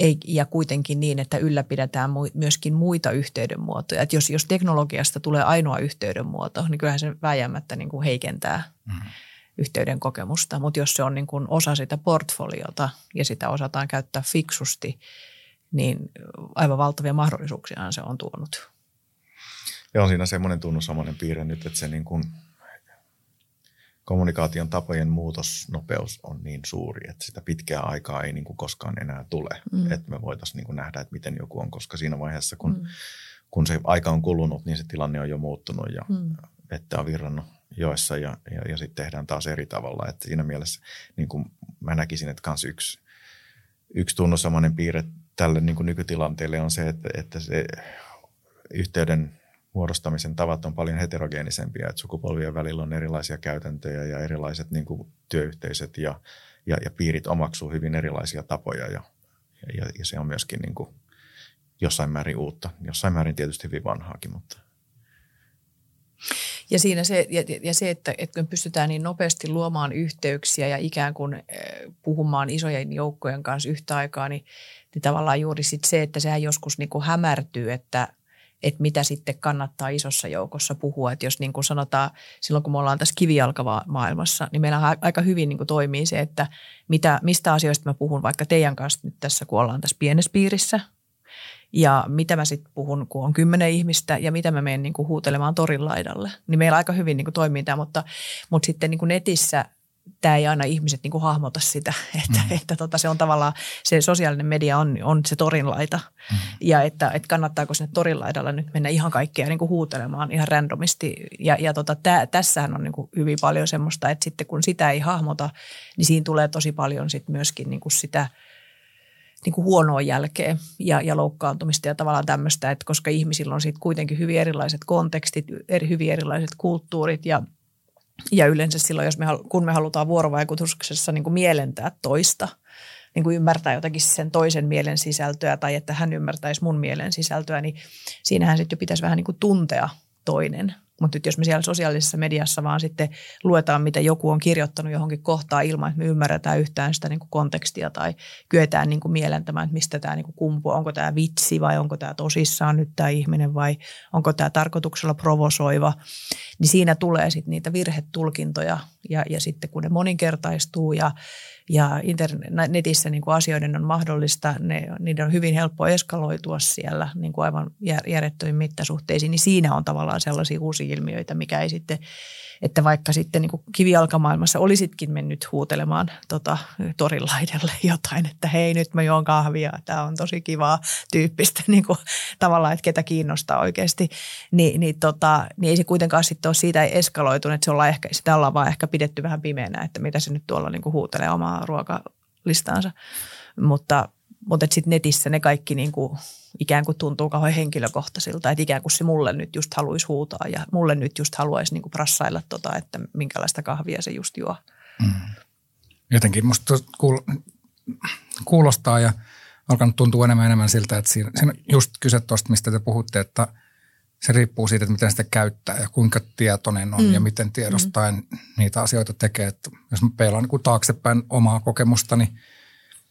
ei, ja kuitenkin niin, että ylläpidetään myöskin muita yhteydenmuotoja. Että jos, jos teknologiasta tulee ainoa yhteydenmuoto, niin kyllähän se vääjäämättä niin kuin heikentää mm yhteyden kokemusta, mutta jos se on niin kuin osa sitä portfoliota ja sitä osataan käyttää fiksusti, niin aivan valtavia mahdollisuuksia se on tuonut. Ja on siinä semmoinen tunnusomainen piirre nyt, että se niin kuin kommunikaation tapojen muutosnopeus on niin suuri, että sitä pitkää aikaa ei niin kuin koskaan enää tule. Mm. Että me voitaisiin niin kuin nähdä, että miten joku on, koska siinä vaiheessa, kun, mm. kun se aika on kulunut, niin se tilanne on jo muuttunut ja mm. vettä on virrannut joissa ja, ja, ja sitten tehdään taas eri tavalla. Et siinä mielessä niin kuin mä näkisin, että kans yksi, yksi tunnussamainen piirre tälle niin kuin nykytilanteelle on se, että, että se yhteyden muodostamisen tavat on paljon heterogeenisempia, että sukupolvien välillä on erilaisia käytäntöjä ja erilaiset niin kuin työyhteisöt ja, ja, ja piirit omaksuu hyvin erilaisia tapoja ja, ja, ja se on myöskin niin kuin jossain määrin uutta, jossain määrin tietysti hyvin vanhaakin, mutta – ja siinä se, ja, ja se että, että kun pystytään niin nopeasti luomaan yhteyksiä ja ikään kuin eh, puhumaan isojen joukkojen kanssa yhtä aikaa, niin, niin tavallaan juuri sit se, että sehän joskus niin kuin hämärtyy, että, että mitä sitten kannattaa isossa joukossa puhua. Että jos niin kuin sanotaan, silloin kun me ollaan tässä kivijalkavaa maailmassa, niin meillä aika hyvin niin kuin toimii se, että mitä, mistä asioista mä puhun vaikka teidän kanssa nyt tässä, kun ollaan tässä pienessä piirissä – ja mitä mä sitten puhun, kun on kymmenen ihmistä ja mitä mä menen niin kuin huutelemaan torin laidalle. Niin meillä aika hyvin niin kuin toimii tämä, mutta, mutta sitten niin kuin netissä tämä ei aina ihmiset niin kuin hahmota sitä, [LAUGHS] että, mm. että tota, se on tavallaan, se sosiaalinen media on, on se torinlaita mm. ja että, että kannattaako sinne torinlaidalle nyt mennä ihan kaikkea niin kuin huutelemaan ihan randomisti ja, ja tota, tä, tässähän on niin kuin hyvin paljon semmoista, että sitten kun sitä ei hahmota, niin siinä tulee tosi paljon sitten myöskin niin kuin sitä – niin kuin huonoa jälkeä ja, ja loukkaantumista ja tavallaan tämmöistä, että koska ihmisillä on sitten kuitenkin hyvin erilaiset kontekstit, eri, hyvin erilaiset kulttuurit ja, ja yleensä silloin, jos me, kun me halutaan vuorovaikutuksessa niin kuin mielentää toista, niin kuin ymmärtää jotakin sen toisen mielen sisältöä tai että hän ymmärtäisi mun mielen sisältöä, niin siinähän sitten jo pitäisi vähän niin kuin tuntea toinen – mutta nyt jos me siellä sosiaalisessa mediassa vaan sitten luetaan, mitä joku on kirjoittanut johonkin kohtaan ilman, että me ymmärretään yhtään sitä niin kuin kontekstia tai kyetään niin kuin mielentämään, että mistä tämä niin kuin kumpuu. Onko tämä vitsi vai onko tämä tosissaan nyt tämä ihminen vai onko tämä tarkoituksella provosoiva. Niin siinä tulee sitten niitä virhetulkintoja ja, ja sitten kun ne moninkertaistuu ja ja internetissä niin kuin asioiden on mahdollista, ne, niiden on hyvin helppo eskaloitua siellä niin kuin aivan järjettömiin mittasuhteisiin, niin siinä on tavallaan sellaisia uusia ilmiöitä, mikä ei sitten että vaikka sitten niin kivijalkamaailmassa olisitkin mennyt huutelemaan tota, torilaidalle [LAUGHS] jotain, että hei nyt mä juon kahvia, tämä on tosi kivaa tyyppistä niin kuin, tavallaan, että ketä kiinnostaa oikeasti, niin, niin, tota, niin ei se kuitenkaan sitten ole siitä eskaloitunut, että se ollaan ehkä, sitä ollaan vaan ehkä pidetty vähän pimeänä, että mitä se nyt tuolla niin kuin huutelee omaa ruokalistaansa, mutta, mutta sitten netissä ne kaikki niin kuin ikään kuin tuntuu kauhean henkilökohtaisilta, että ikään kuin se mulle nyt just haluaisi huutaa ja mulle nyt just haluaisi niin kuin prassailla tota, että minkälaista kahvia se just juo. Mm. Jotenkin musta kuulostaa ja alkanut tuntua enemmän enemmän siltä, että siinä, siinä just kyse tuosta, mistä te puhutte, että se riippuu siitä, että miten sitä käyttää ja kuinka tietoinen on mm. ja miten tiedostaen mm. niitä asioita tekee. Että jos mä peilaan niin taaksepäin omaa kokemustani, niin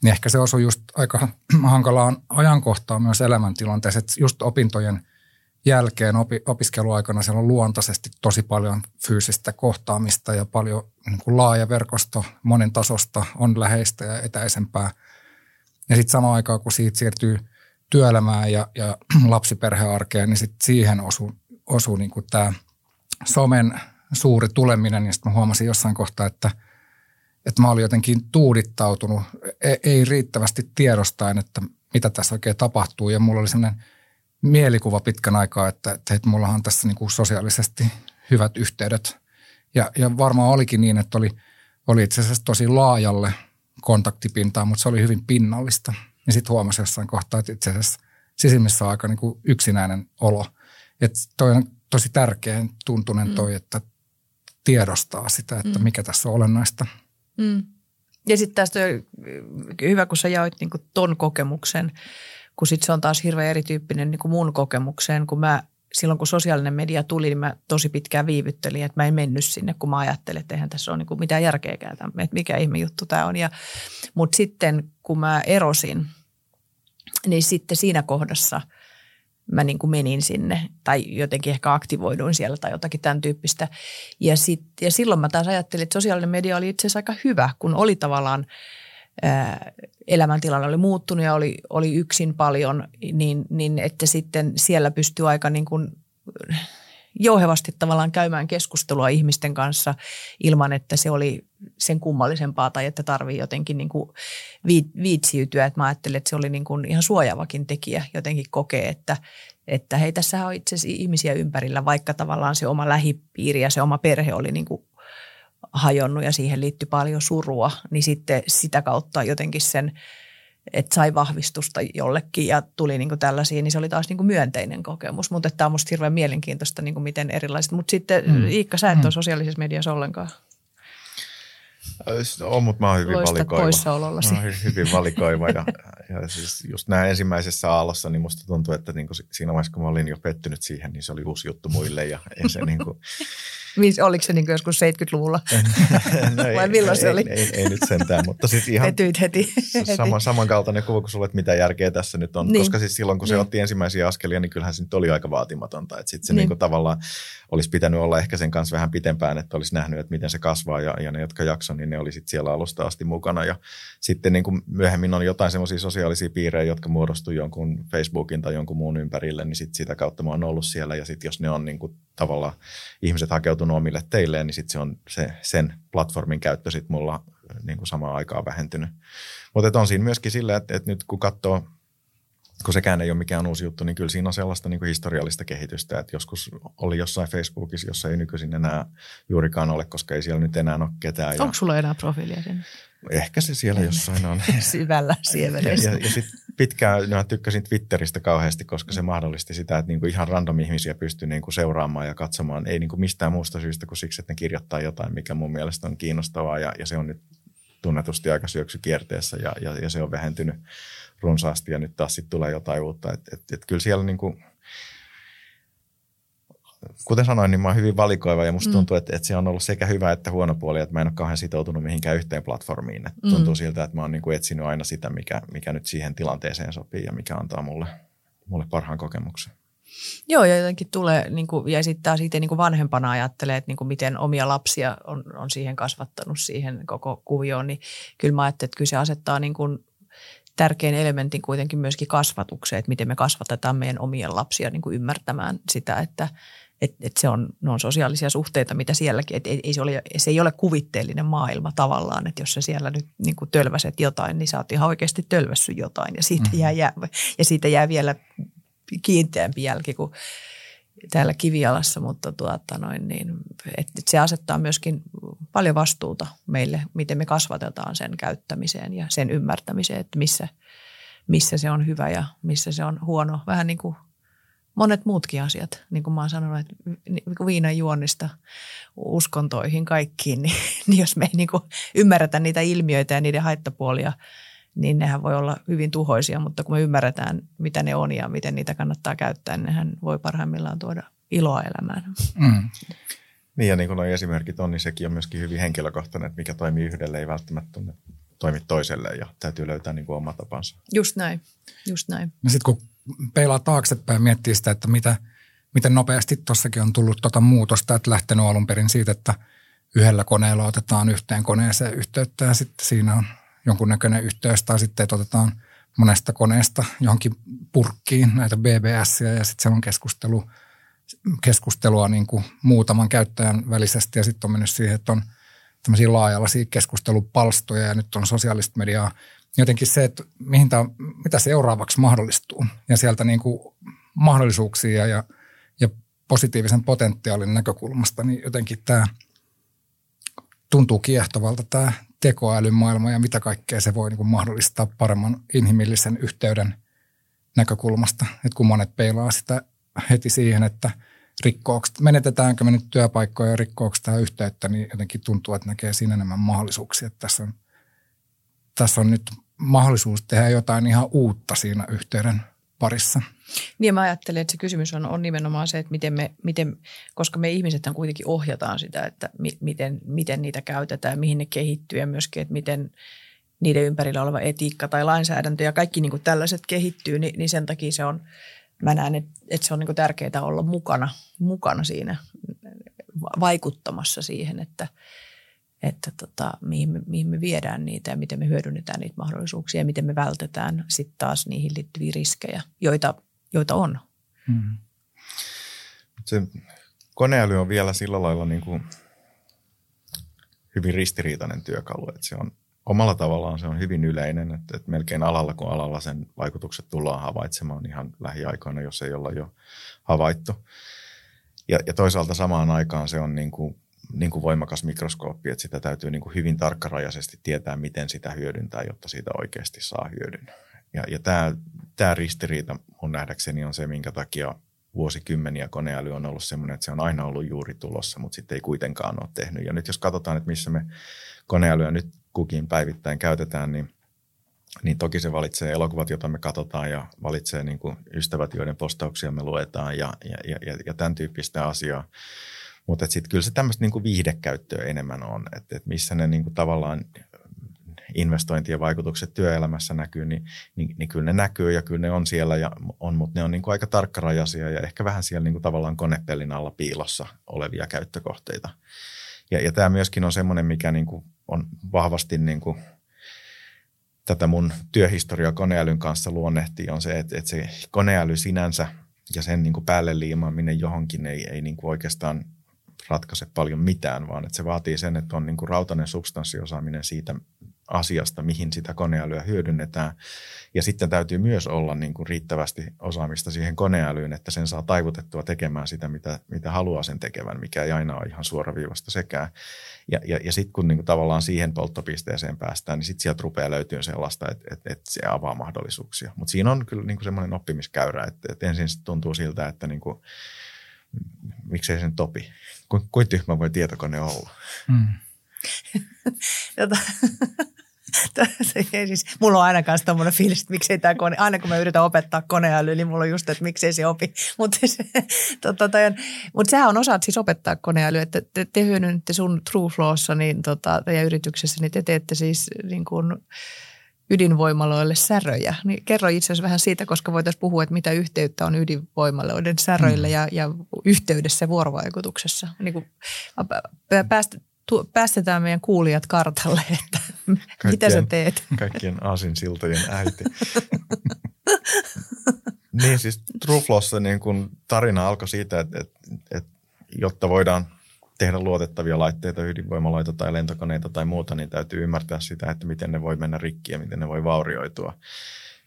niin ehkä se osui just aika [CLEARS THROAT] hankalaan ajankohtaan myös elämäntilanteessa, että just opintojen jälkeen opi, opiskeluaikana siellä on luontaisesti tosi paljon fyysistä kohtaamista ja paljon niin kuin laaja verkosto monen tasosta on läheistä ja etäisempää. Ja sitten samaan aikaan, kun siitä siirtyy työelämään ja, ja [CLEARS THROAT] lapsiperhearkeen, niin sitten siihen osuu, osuu niin tämä somen suuri tuleminen. Ja sitten huomasin jossain kohtaa, että, että mä olin jotenkin tuudittautunut, ei, ei riittävästi tiedostaen, että mitä tässä oikein tapahtuu. Ja mulla oli sellainen – mielikuva pitkän aikaa, että, että, että mulla on tässä niin kuin sosiaalisesti hyvät yhteydet. Ja, ja varmaan olikin niin, että oli, oli itse asiassa tosi laajalle kontaktipintaa, mutta se oli hyvin pinnallista. Ja sitten huomasi jossain kohtaa, että itse asiassa sisimmissä on aika niin kuin yksinäinen olo. Että toi on tosi tärkeän tuntunen toi, mm. että tiedostaa sitä, että mm. mikä tässä on olennaista. Mm. Ja sitten tästä on hyvä, kun sä jaoit niin ton kokemuksen – kun sitten se on taas hirveän erityyppinen niin mun kokemukseen, kun mä silloin kun sosiaalinen media tuli, niin mä tosi pitkään viivyttelin, että mä en mennyt sinne, kun mä ajattelin, että eihän tässä ole niin mitään järkeäkään, että mikä ihme juttu tämä on. Mutta sitten kun mä erosin, niin sitten siinä kohdassa mä niin kuin menin sinne tai jotenkin ehkä aktivoiduin siellä tai jotakin tämän tyyppistä. Ja, sit, ja silloin mä taas ajattelin, että sosiaalinen media oli itse asiassa aika hyvä, kun oli tavallaan – elämäntilanne oli muuttunut ja oli, oli yksin paljon, niin, niin että sitten siellä pystyy aika niin kuin jouhevasti tavallaan käymään keskustelua ihmisten kanssa ilman, että se oli sen kummallisempaa tai että tarvii jotenkin niin kuin viitsiytyä. Että mä ajattelin, että se oli niin kuin ihan suojaavakin tekijä jotenkin kokee, että, että hei, tässä on itse asiassa ihmisiä ympärillä, vaikka tavallaan se oma lähipiiri ja se oma perhe oli niin kuin hajonnut ja siihen liittyi paljon surua, niin sitten sitä kautta jotenkin sen, että sai vahvistusta jollekin ja tuli niin kuin tällaisia, niin se oli taas niin kuin myönteinen kokemus. Mutta tämä on musta hirveän mielenkiintoista, niin kuin miten erilaiset. Mutta sitten mm. Iikka, sä et mm. ole sosiaalisessa mediassa ollenkaan. On, mutta mä oon hyvin Loistat valikoiva. poissaolollasi. Mä oon hyvin valikoiva ja, [LAUGHS] ja siis just näin ensimmäisessä aallossa, niin musta tuntui, että niin siinä vaiheessa, kun mä olin jo pettynyt siihen, niin se oli uusi juttu muille ja, ja se niin kuin, Oliko se niin kuin joskus 70-luvulla? [LAUGHS] no ei, Vai milloin ei, se oli? Ei, ei, ei nyt sentään, mutta siis ihan Petyit heti. sama, samankaltainen kuva kuin sulle, että mitä järkeä tässä nyt on. Niin. Koska siis silloin, kun niin. se otti ensimmäisiä askelia, niin kyllähän se nyt oli aika vaatimatonta. Että sitten se niin. niin kuin tavallaan olisi pitänyt olla ehkä sen kanssa vähän pitempään, että olisi nähnyt, että miten se kasvaa ja, ja ne, jotka jakso, niin ne oli sitten siellä alusta asti mukana. Ja sitten niin kuin myöhemmin on jotain semmoisia sosiaalisia piirejä, jotka muodostuu jonkun Facebookin tai jonkun muun ympärille, niin sitten sitä kautta mä oon ollut siellä ja sitten jos ne on niin kuin tavallaan ihmiset hakeutunut omille teilleen, niin sitten se on se, sen platformin käyttö sitten mulla niin kuin samaan aikaan vähentynyt. Mutta on siinä myöskin sillä, että, että nyt kun katsoo kun sekään ei ole mikään uusi juttu, niin kyllä siinä on sellaista niin kuin historiallista kehitystä, että joskus oli jossain Facebookissa, jossa ei nykyisin enää juurikaan ole, koska ei siellä nyt enää ole ketään. Onko sulla enää profiilia sinne? Ehkä se siellä jossain on. [LAUGHS] Syvällä siemenessä. Ja, ja, ja sitten pitkään mä tykkäsin Twitteristä kauheasti, koska se mahdollisti sitä, että niinku ihan random ihmisiä pystyy niinku seuraamaan ja katsomaan. Ei niinku mistään muusta syystä kuin siksi, että ne kirjoittaa jotain, mikä mun mielestä on kiinnostavaa ja, ja se on nyt tunnetusti aika syöksykierteessä ja, ja, ja se on vähentynyt runsaasti ja nyt taas sitten tulee jotain uutta. Et, et, et kyllä siellä niin kuin, kuten sanoin, niin mä oon hyvin valikoiva ja musta mm. tuntuu, että, että se on ollut sekä hyvä että huono puoli, että mä en ole kauhean sitoutunut mihinkään yhteen platformiin. Että mm. Tuntuu siltä, että mä oon niin kuin etsinyt aina sitä, mikä, mikä nyt siihen tilanteeseen sopii ja mikä antaa mulle, mulle parhaan kokemuksen. Joo, ja jotenkin tulee, niin kuin, ja sitten taas itse niin kuin vanhempana ajattelee, että niin kuin miten omia lapsia on, on siihen kasvattanut siihen koko kuvioon, niin kyllä mä ajattelen, että kyllä se asettaa niin kuin tärkein elementin kuitenkin myöskin kasvatukseen, että miten me kasvatetaan meidän omien lapsia niin kuin ymmärtämään sitä, että et, et se on, ne on sosiaalisia suhteita, mitä sielläkin, että ei, ei se, ole, se ei ole kuvitteellinen maailma tavallaan, että jos sä siellä nyt niin kuin tölväset jotain, niin sä oot ihan oikeasti tölvässy jotain ja siitä, mm-hmm. jää, jää, ja siitä jää vielä kiinteämpi jälki kuin täällä kivialassa, mutta tuota noin, niin, että se asettaa myöskin paljon vastuuta meille, miten me kasvatetaan sen käyttämiseen ja sen ymmärtämiseen, että missä, missä se on hyvä ja missä se on huono. Vähän niin kuin monet muutkin asiat, niin kuin mä oon sanonut, että viinan juonnista uskontoihin kaikkiin, niin, niin jos me ei niin kuin ymmärretä niitä ilmiöitä ja niiden haittapuolia – niin nehän voi olla hyvin tuhoisia, mutta kun me ymmärretään, mitä ne on ja miten niitä kannattaa käyttää, niin nehän voi parhaimmillaan tuoda iloa elämään. Mm. Niin ja niin kuin nuo esimerkit on, niin sekin on myöskin hyvin henkilökohtainen, että mikä toimii yhdelle ei välttämättä toimi toiselle ja täytyy löytää niin kuin oma tapansa. Just näin, just näin. No sitten kun peilaa taaksepäin ja miettii sitä, että mitä, miten nopeasti tuossakin on tullut tuota muutosta, että lähtenyt alun perin siitä, että yhdellä koneella otetaan yhteen koneeseen yhteyttä ja sitten siinä on jonkunnäköinen yhteys tai sitten otetaan monesta koneesta johonkin purkkiin näitä BBS ja sitten siellä on keskustelu, keskustelua niin kuin muutaman käyttäjän välisesti ja sitten on mennyt siihen, että on tämmöisiä laajalaisia keskustelupalstoja ja nyt on sosiaalista mediaa. Jotenkin se, että mihin tämä, mitä seuraavaksi mahdollistuu ja sieltä niin kuin mahdollisuuksia ja, ja positiivisen potentiaalin näkökulmasta, niin jotenkin tämä tuntuu kiehtovalta tämä tekoälymaailma ja mitä kaikkea se voi niin kuin mahdollistaa paremman inhimillisen yhteyden näkökulmasta. Että kun monet peilaa sitä heti siihen, että rikkooksi, menetetäänkö me nyt työpaikkoja ja rikkooksi tämä yhteyttä, niin jotenkin tuntuu, että näkee siinä enemmän mahdollisuuksia. Että tässä on, tässä on nyt mahdollisuus tehdä jotain ihan uutta siinä yhteyden parissa. Niin mä ajattelen, että se kysymys on, on nimenomaan se, että miten me, miten, koska me ihmiset kuitenkin ohjataan sitä, että mi, miten, miten niitä käytetään, mihin ne kehittyy ja myöskin, että miten niiden ympärillä oleva etiikka tai lainsäädäntö ja kaikki niin kuin tällaiset kehittyy, niin, niin sen takia se on, mä näen, että, että se on niin kuin tärkeää olla mukana, mukana siinä vaikuttamassa siihen, että, että tota, mihin, me, mihin me viedään niitä ja miten me hyödynnetään niitä mahdollisuuksia ja miten me vältetään sitten taas niihin liittyviä riskejä, joita, joita on. Hmm. Se koneäly on vielä sillä lailla niin kuin hyvin ristiriitainen työkalu, että se on omalla tavallaan se on hyvin yleinen, että, että melkein alalla kuin alalla sen vaikutukset tullaan havaitsemaan ihan lähiaikoina, jos ei olla jo havaittu. Ja, ja toisaalta samaan aikaan se on niin kuin niin kuin voimakas mikroskooppi, että sitä täytyy niin kuin hyvin tarkkarajaisesti tietää, miten sitä hyödyntää, jotta siitä oikeasti saa hyödyn. Ja, ja tämä, tämä ristiriita mun nähdäkseni on se, minkä takia vuosikymmeniä koneäly on ollut sellainen, että se on aina ollut juuri tulossa, mutta sitten ei kuitenkaan ole tehnyt. Ja nyt jos katsotaan, että missä me koneälyä nyt kukin päivittäin käytetään, niin, niin toki se valitsee elokuvat, joita me katsotaan ja valitsee niin kuin ystävät, joiden postauksia me luetaan ja, ja, ja, ja tämän tyyppistä asiaa. Mutta sitten kyllä se tämmöistä niinku viihdekäyttöä enemmän on, että et missä ne niinku tavallaan investointien vaikutukset työelämässä näkyy, niin, niin, niin kyllä ne näkyy ja kyllä ne on siellä ja on, mutta ne on niinku aika tarkkarajaisia ja ehkä vähän siellä niinku tavallaan konepellin alla piilossa olevia käyttökohteita. Ja, ja tämä myöskin on semmoinen, mikä niinku on vahvasti niinku tätä mun työhistoriaa koneälyn kanssa luonnehtii, on se, että, että se koneäly sinänsä ja sen niin kuin päälle liimaaminen johonkin ei, ei niin kuin oikeastaan ratkaise paljon mitään, vaan että se vaatii sen, että on niin kuin rautainen substanssiosaaminen siitä asiasta, mihin sitä koneälyä hyödynnetään. Ja sitten täytyy myös olla niin kuin riittävästi osaamista siihen koneälyyn, että sen saa taivutettua tekemään sitä, mitä, mitä haluaa sen tekevän, mikä ei aina ole ihan suoraviivasta sekään. Ja, ja, ja sitten kun niin kuin tavallaan siihen polttopisteeseen päästään, niin sitten sieltä rupeaa löytyä sellaista, että, että, että se avaa mahdollisuuksia. Mutta siinä on kyllä niin kuin semmoinen oppimiskäyrä, että, että ensin tuntuu siltä, että niin kuin, miksei sen topi. Ku, kuin tyhmä voi tietokone olla? Mm. [LAUGHS] Jota, [LAUGHS] siis, mulla on aina kanssa tämmöinen fiilis, että miksei tämä kone, aina kun mä yritän opettaa koneälyä, niin mulla on just, että miksei se opi. [LAUGHS] Mutta se, tota, mut sehän on osa siis opettaa koneälyä, että te, te hyödynnette sun TrueFlowssa niin tota, teidän yrityksessä, niin te teette siis niin kuin, ydinvoimaloille säröjä. Niin kerro itse asiassa vähän siitä, koska voitaisiin puhua, että mitä yhteyttä on ydinvoimaloiden säröillä mm. ja, ja yhteydessä ja vuorovaikutuksessa. Niin kuin päästä, tu, päästetään meidän kuulijat kartalle, [LAUGHS] että kaikkien, mitä sä teet. Kaikkien aasinsiltojen äiti. [LAUGHS] niin siis Truflossa niin kun tarina alkoi siitä, että, että, että jotta voidaan tehdä luotettavia laitteita, ydinvoimaloita tai lentokoneita tai muuta, niin täytyy ymmärtää sitä, että miten ne voi mennä rikki ja miten ne voi vaurioitua.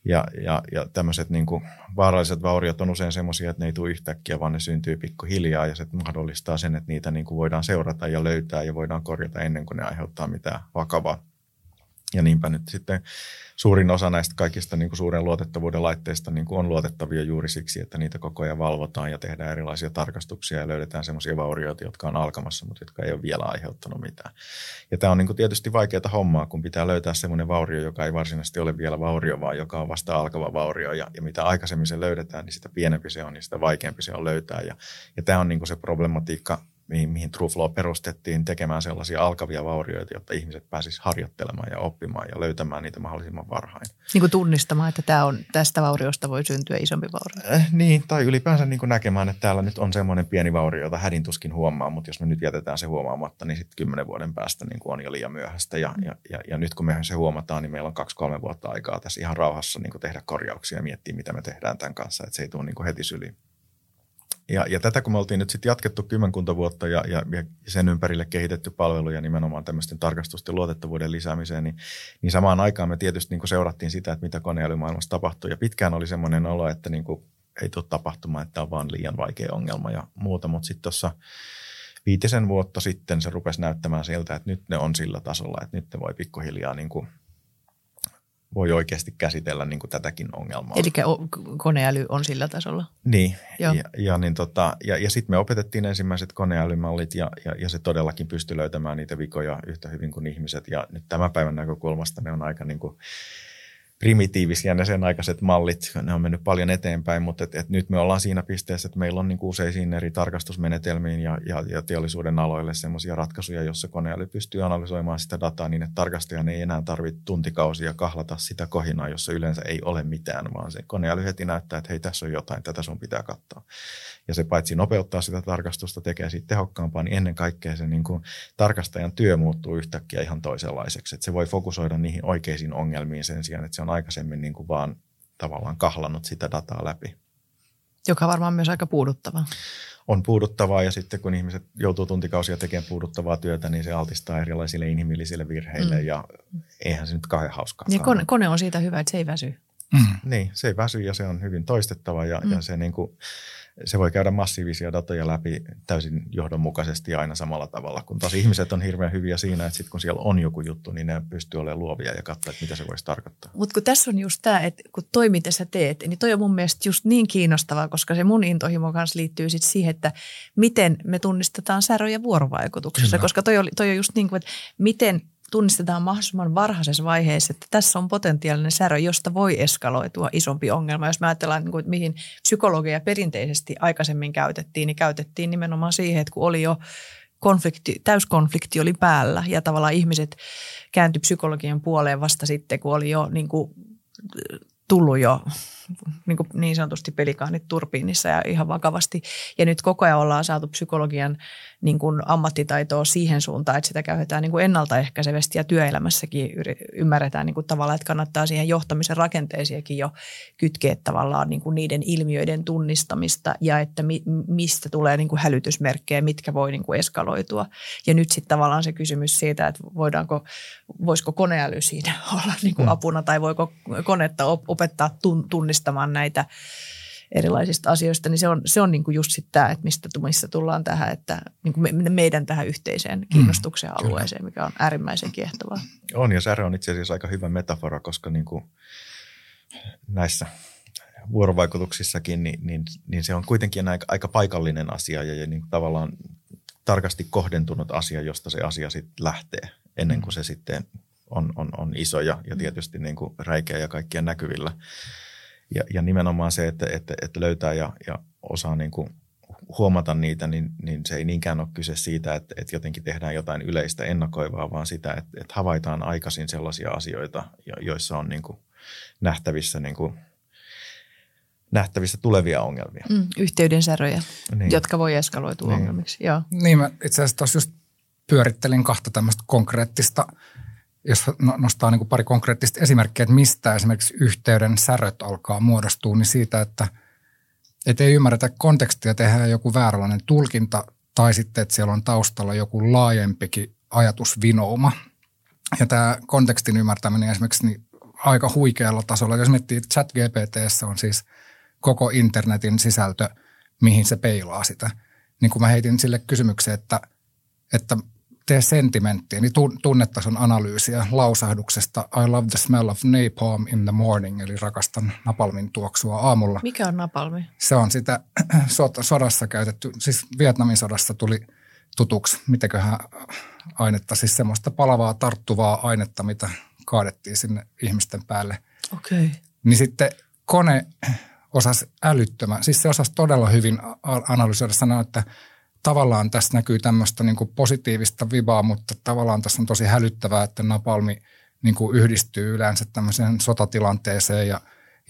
Ja, ja, ja tämmöiset niin vaaralliset vauriot on usein semmoisia, että ne ei tule yhtäkkiä, vaan ne syntyy pikkuhiljaa ja se mahdollistaa sen, että niitä niin kuin voidaan seurata ja löytää ja voidaan korjata ennen kuin ne aiheuttaa mitään vakavaa. Ja niinpä nyt sitten suurin osa näistä kaikista niin kuin suuren luotettavuuden laitteista niin kuin on luotettavia juuri siksi, että niitä koko ajan valvotaan ja tehdään erilaisia tarkastuksia ja löydetään sellaisia vaurioita, jotka on alkamassa, mutta jotka ei ole vielä aiheuttanut mitään. Ja tämä on niin kuin tietysti vaikeaa hommaa, kun pitää löytää sellainen vaurio, joka ei varsinaisesti ole vielä vaurio, vaan joka on vasta alkava vaurio. Ja, ja mitä aikaisemmin se löydetään, niin sitä pienempi se on, niin sitä vaikeampi se on löytää. Ja, ja tämä on niin kuin se problematiikka, mihin, mihin TrueFlow perustettiin tekemään sellaisia alkavia vaurioita, jotta ihmiset pääsisivät harjoittelemaan ja oppimaan ja löytämään niitä mahdollisimman varhain. Niin kuin tunnistamaan, että tämä on, tästä vauriosta voi syntyä isompi vaurio. Eh, niin, tai ylipäänsä niin kuin näkemään, että täällä nyt on semmoinen pieni vaurio, jota hädin tuskin huomaa, mutta jos me nyt jätetään se huomaamatta, niin sitten kymmenen vuoden päästä niin kuin on jo liian myöhäistä. Ja, ja, ja, ja nyt kun me se huomataan, niin meillä on kaksi-kolme vuotta aikaa tässä ihan rauhassa niin kuin tehdä korjauksia ja miettiä, mitä me tehdään tämän kanssa, että se ei tule niin kuin heti syliin. Ja, ja tätä kun me oltiin nyt sitten jatkettu kymmenkunta vuotta ja, ja, ja sen ympärille kehitetty palveluja nimenomaan tämmöisten tarkastusten luotettavuuden lisäämiseen, niin, niin samaan aikaan me tietysti niin seurattiin sitä, että mitä koneälymaailmassa tapahtuu. Ja pitkään oli semmoinen olo, että niin kuin ei tule tapahtumaan, että on vaan liian vaikea ongelma ja muuta, mutta sitten tuossa viitisen vuotta sitten se rupesi näyttämään siltä, että nyt ne on sillä tasolla, että nyt ne voi pikkuhiljaa niin kuin voi oikeasti käsitellä niin kuin tätäkin ongelmaa. Eli koneäly on sillä tasolla? Niin, Joo. ja, ja, niin tota, ja, ja sitten me opetettiin ensimmäiset koneälymallit ja, ja, ja se todellakin pystyi löytämään niitä vikoja yhtä hyvin kuin ihmiset. Ja nyt tämän päivän näkökulmasta ne on aika niin kuin primitiivisiä ne sen aikaiset mallit, ne on mennyt paljon eteenpäin, mutta et, et nyt me ollaan siinä pisteessä, että meillä on niin useisiin eri tarkastusmenetelmiin ja, ja, ja teollisuuden aloille sellaisia ratkaisuja, jossa koneäly pystyy analysoimaan sitä dataa niin, että tarkastajan ei enää tarvitse tuntikausia kahlata sitä kohinaa, jossa yleensä ei ole mitään, vaan se koneäly heti näyttää, että hei tässä on jotain, tätä sun pitää katsoa. Ja se paitsi nopeuttaa sitä tarkastusta, tekee siitä tehokkaampaa, niin ennen kaikkea se niin kuin tarkastajan työ muuttuu yhtäkkiä ihan toisenlaiseksi. Että se voi fokusoida niihin oikeisiin ongelmiin sen sijaan, että se on aikaisemmin niin kuin vaan tavallaan kahlannut sitä dataa läpi. Joka varmaan myös aika puuduttava. On puuduttavaa ja sitten kun ihmiset joutuu tuntikausia tekemään puuduttavaa työtä, niin se altistaa erilaisille inhimillisille virheille mm. ja eihän se nyt kauhean hauskaa. Ja kone, kone on siitä hyvä, että se ei väsy. Mm. Niin, se ei väsy ja se on hyvin toistettava ja, mm. ja se niin kuin, se voi käydä massiivisia datoja läpi täysin johdonmukaisesti aina samalla tavalla, kun taas ihmiset on hirveän hyviä siinä, että sitten kun siellä on joku juttu, niin ne pystyy olemaan luovia ja katsoa, että mitä se voisi tarkoittaa. Mutta kun tässä on just tämä, että kun toi mitä sä teet, niin toi on mun mielestä just niin kiinnostavaa, koska se mun intohimo kanssa liittyy sitten siihen, että miten me tunnistetaan säröjä vuorovaikutuksessa, Kyllä. koska toi, oli, toi on just niin kuin, että miten tunnistetaan mahdollisimman varhaisessa vaiheessa, että tässä on potentiaalinen särö, josta voi eskaloitua isompi ongelma. Jos me ajatellaan, että mihin psykologia perinteisesti aikaisemmin käytettiin, niin käytettiin nimenomaan siihen, että kun oli jo konflikti, täyskonflikti oli päällä ja tavallaan ihmiset kääntyi psykologian puoleen vasta sitten, kun oli jo niin kuin, tullut jo niin, kuin niin sanotusti pelikaanit turbiinissa ja ihan vakavasti. Ja nyt koko ajan ollaan saatu psykologian niin kuin ammattitaitoa siihen suuntaan, että sitä käytetään niin kuin ennaltaehkäisevästi ja työelämässäkin ymmärretään niin kuin tavallaan, että kannattaa siihen johtamisen rakenteisiakin jo kytkeä tavallaan niin kuin niiden ilmiöiden tunnistamista ja että mi, mistä tulee niin kuin hälytysmerkkejä, mitkä voi niin kuin eskaloitua. Ja nyt sitten tavallaan se kysymys siitä, että voidaanko, voisiko koneäly siinä [LAUGHS] olla niin kuin mm. apuna tai voiko konetta opettaa tunnistamaan näitä erilaisista asioista, niin se on, se on niin kuin just sitten tämä, että mistä, missä tullaan tähän, että niin kuin me, meidän tähän yhteiseen mm, kiinnostuksen mm, alueeseen, mikä on äärimmäisen kiehtovaa. On ja särö on itse asiassa aika hyvä metafora, koska niin kuin näissä vuorovaikutuksissakin, niin, niin, niin se on kuitenkin aika, aika paikallinen asia ja, ja niin kuin tavallaan tarkasti kohdentunut asia, josta se asia sitten lähtee ennen kuin se sitten on, on, on iso ja, ja tietysti niin kuin räikeä ja kaikkien näkyvillä. Ja, ja nimenomaan se, että, että, että löytää ja, ja osaa niin kuin huomata niitä, niin, niin se ei niinkään ole kyse siitä, että, että jotenkin tehdään jotain yleistä ennakoivaa, vaan sitä, että, että havaitaan aikaisin sellaisia asioita, joissa on niin kuin nähtävissä, niin kuin, nähtävissä tulevia ongelmia. Mm, yhteydensäröjä, niin. jotka voi eskaloitua niin. ongelmiksi. Joo. Niin, mä itse asiassa tuossa just pyörittelin kahta tämmöistä konkreettista – jos no, nostaa niin kuin pari konkreettista esimerkkiä, että mistä esimerkiksi yhteyden säröt alkaa muodostua, niin siitä, että, että ei ymmärretä kontekstia, tehdään joku vääränlainen tulkinta tai sitten, että siellä on taustalla joku laajempikin ajatusvinouma. Ja tämä kontekstin ymmärtäminen esimerkiksi niin aika huikealla tasolla. Jos miettii, että chat GPTssä on siis koko internetin sisältö, mihin se peilaa sitä. Niin kun mä heitin sille kysymyksen, että, että tee sentimenttiä, niin tunnetason analyysiä lausahduksesta I love the smell of napalm in the morning, eli rakastan napalmin tuoksua aamulla. Mikä on napalmi? Se on sitä [CLEARS THROAT] sodassa käytetty, siis Vietnamin sodassa tuli tutuksi, mitäköhän ainetta, siis semmoista palavaa, tarttuvaa ainetta, mitä kaadettiin sinne ihmisten päälle. Okei. Okay. Niin sitten kone osasi älyttömän, siis se osasi todella hyvin analysoida sanoa, että tavallaan tässä näkyy tämmöistä niin kuin positiivista vibaa, mutta tavallaan tässä on tosi hälyttävää, että napalmi niin kuin yhdistyy yleensä tämmöiseen sotatilanteeseen ja,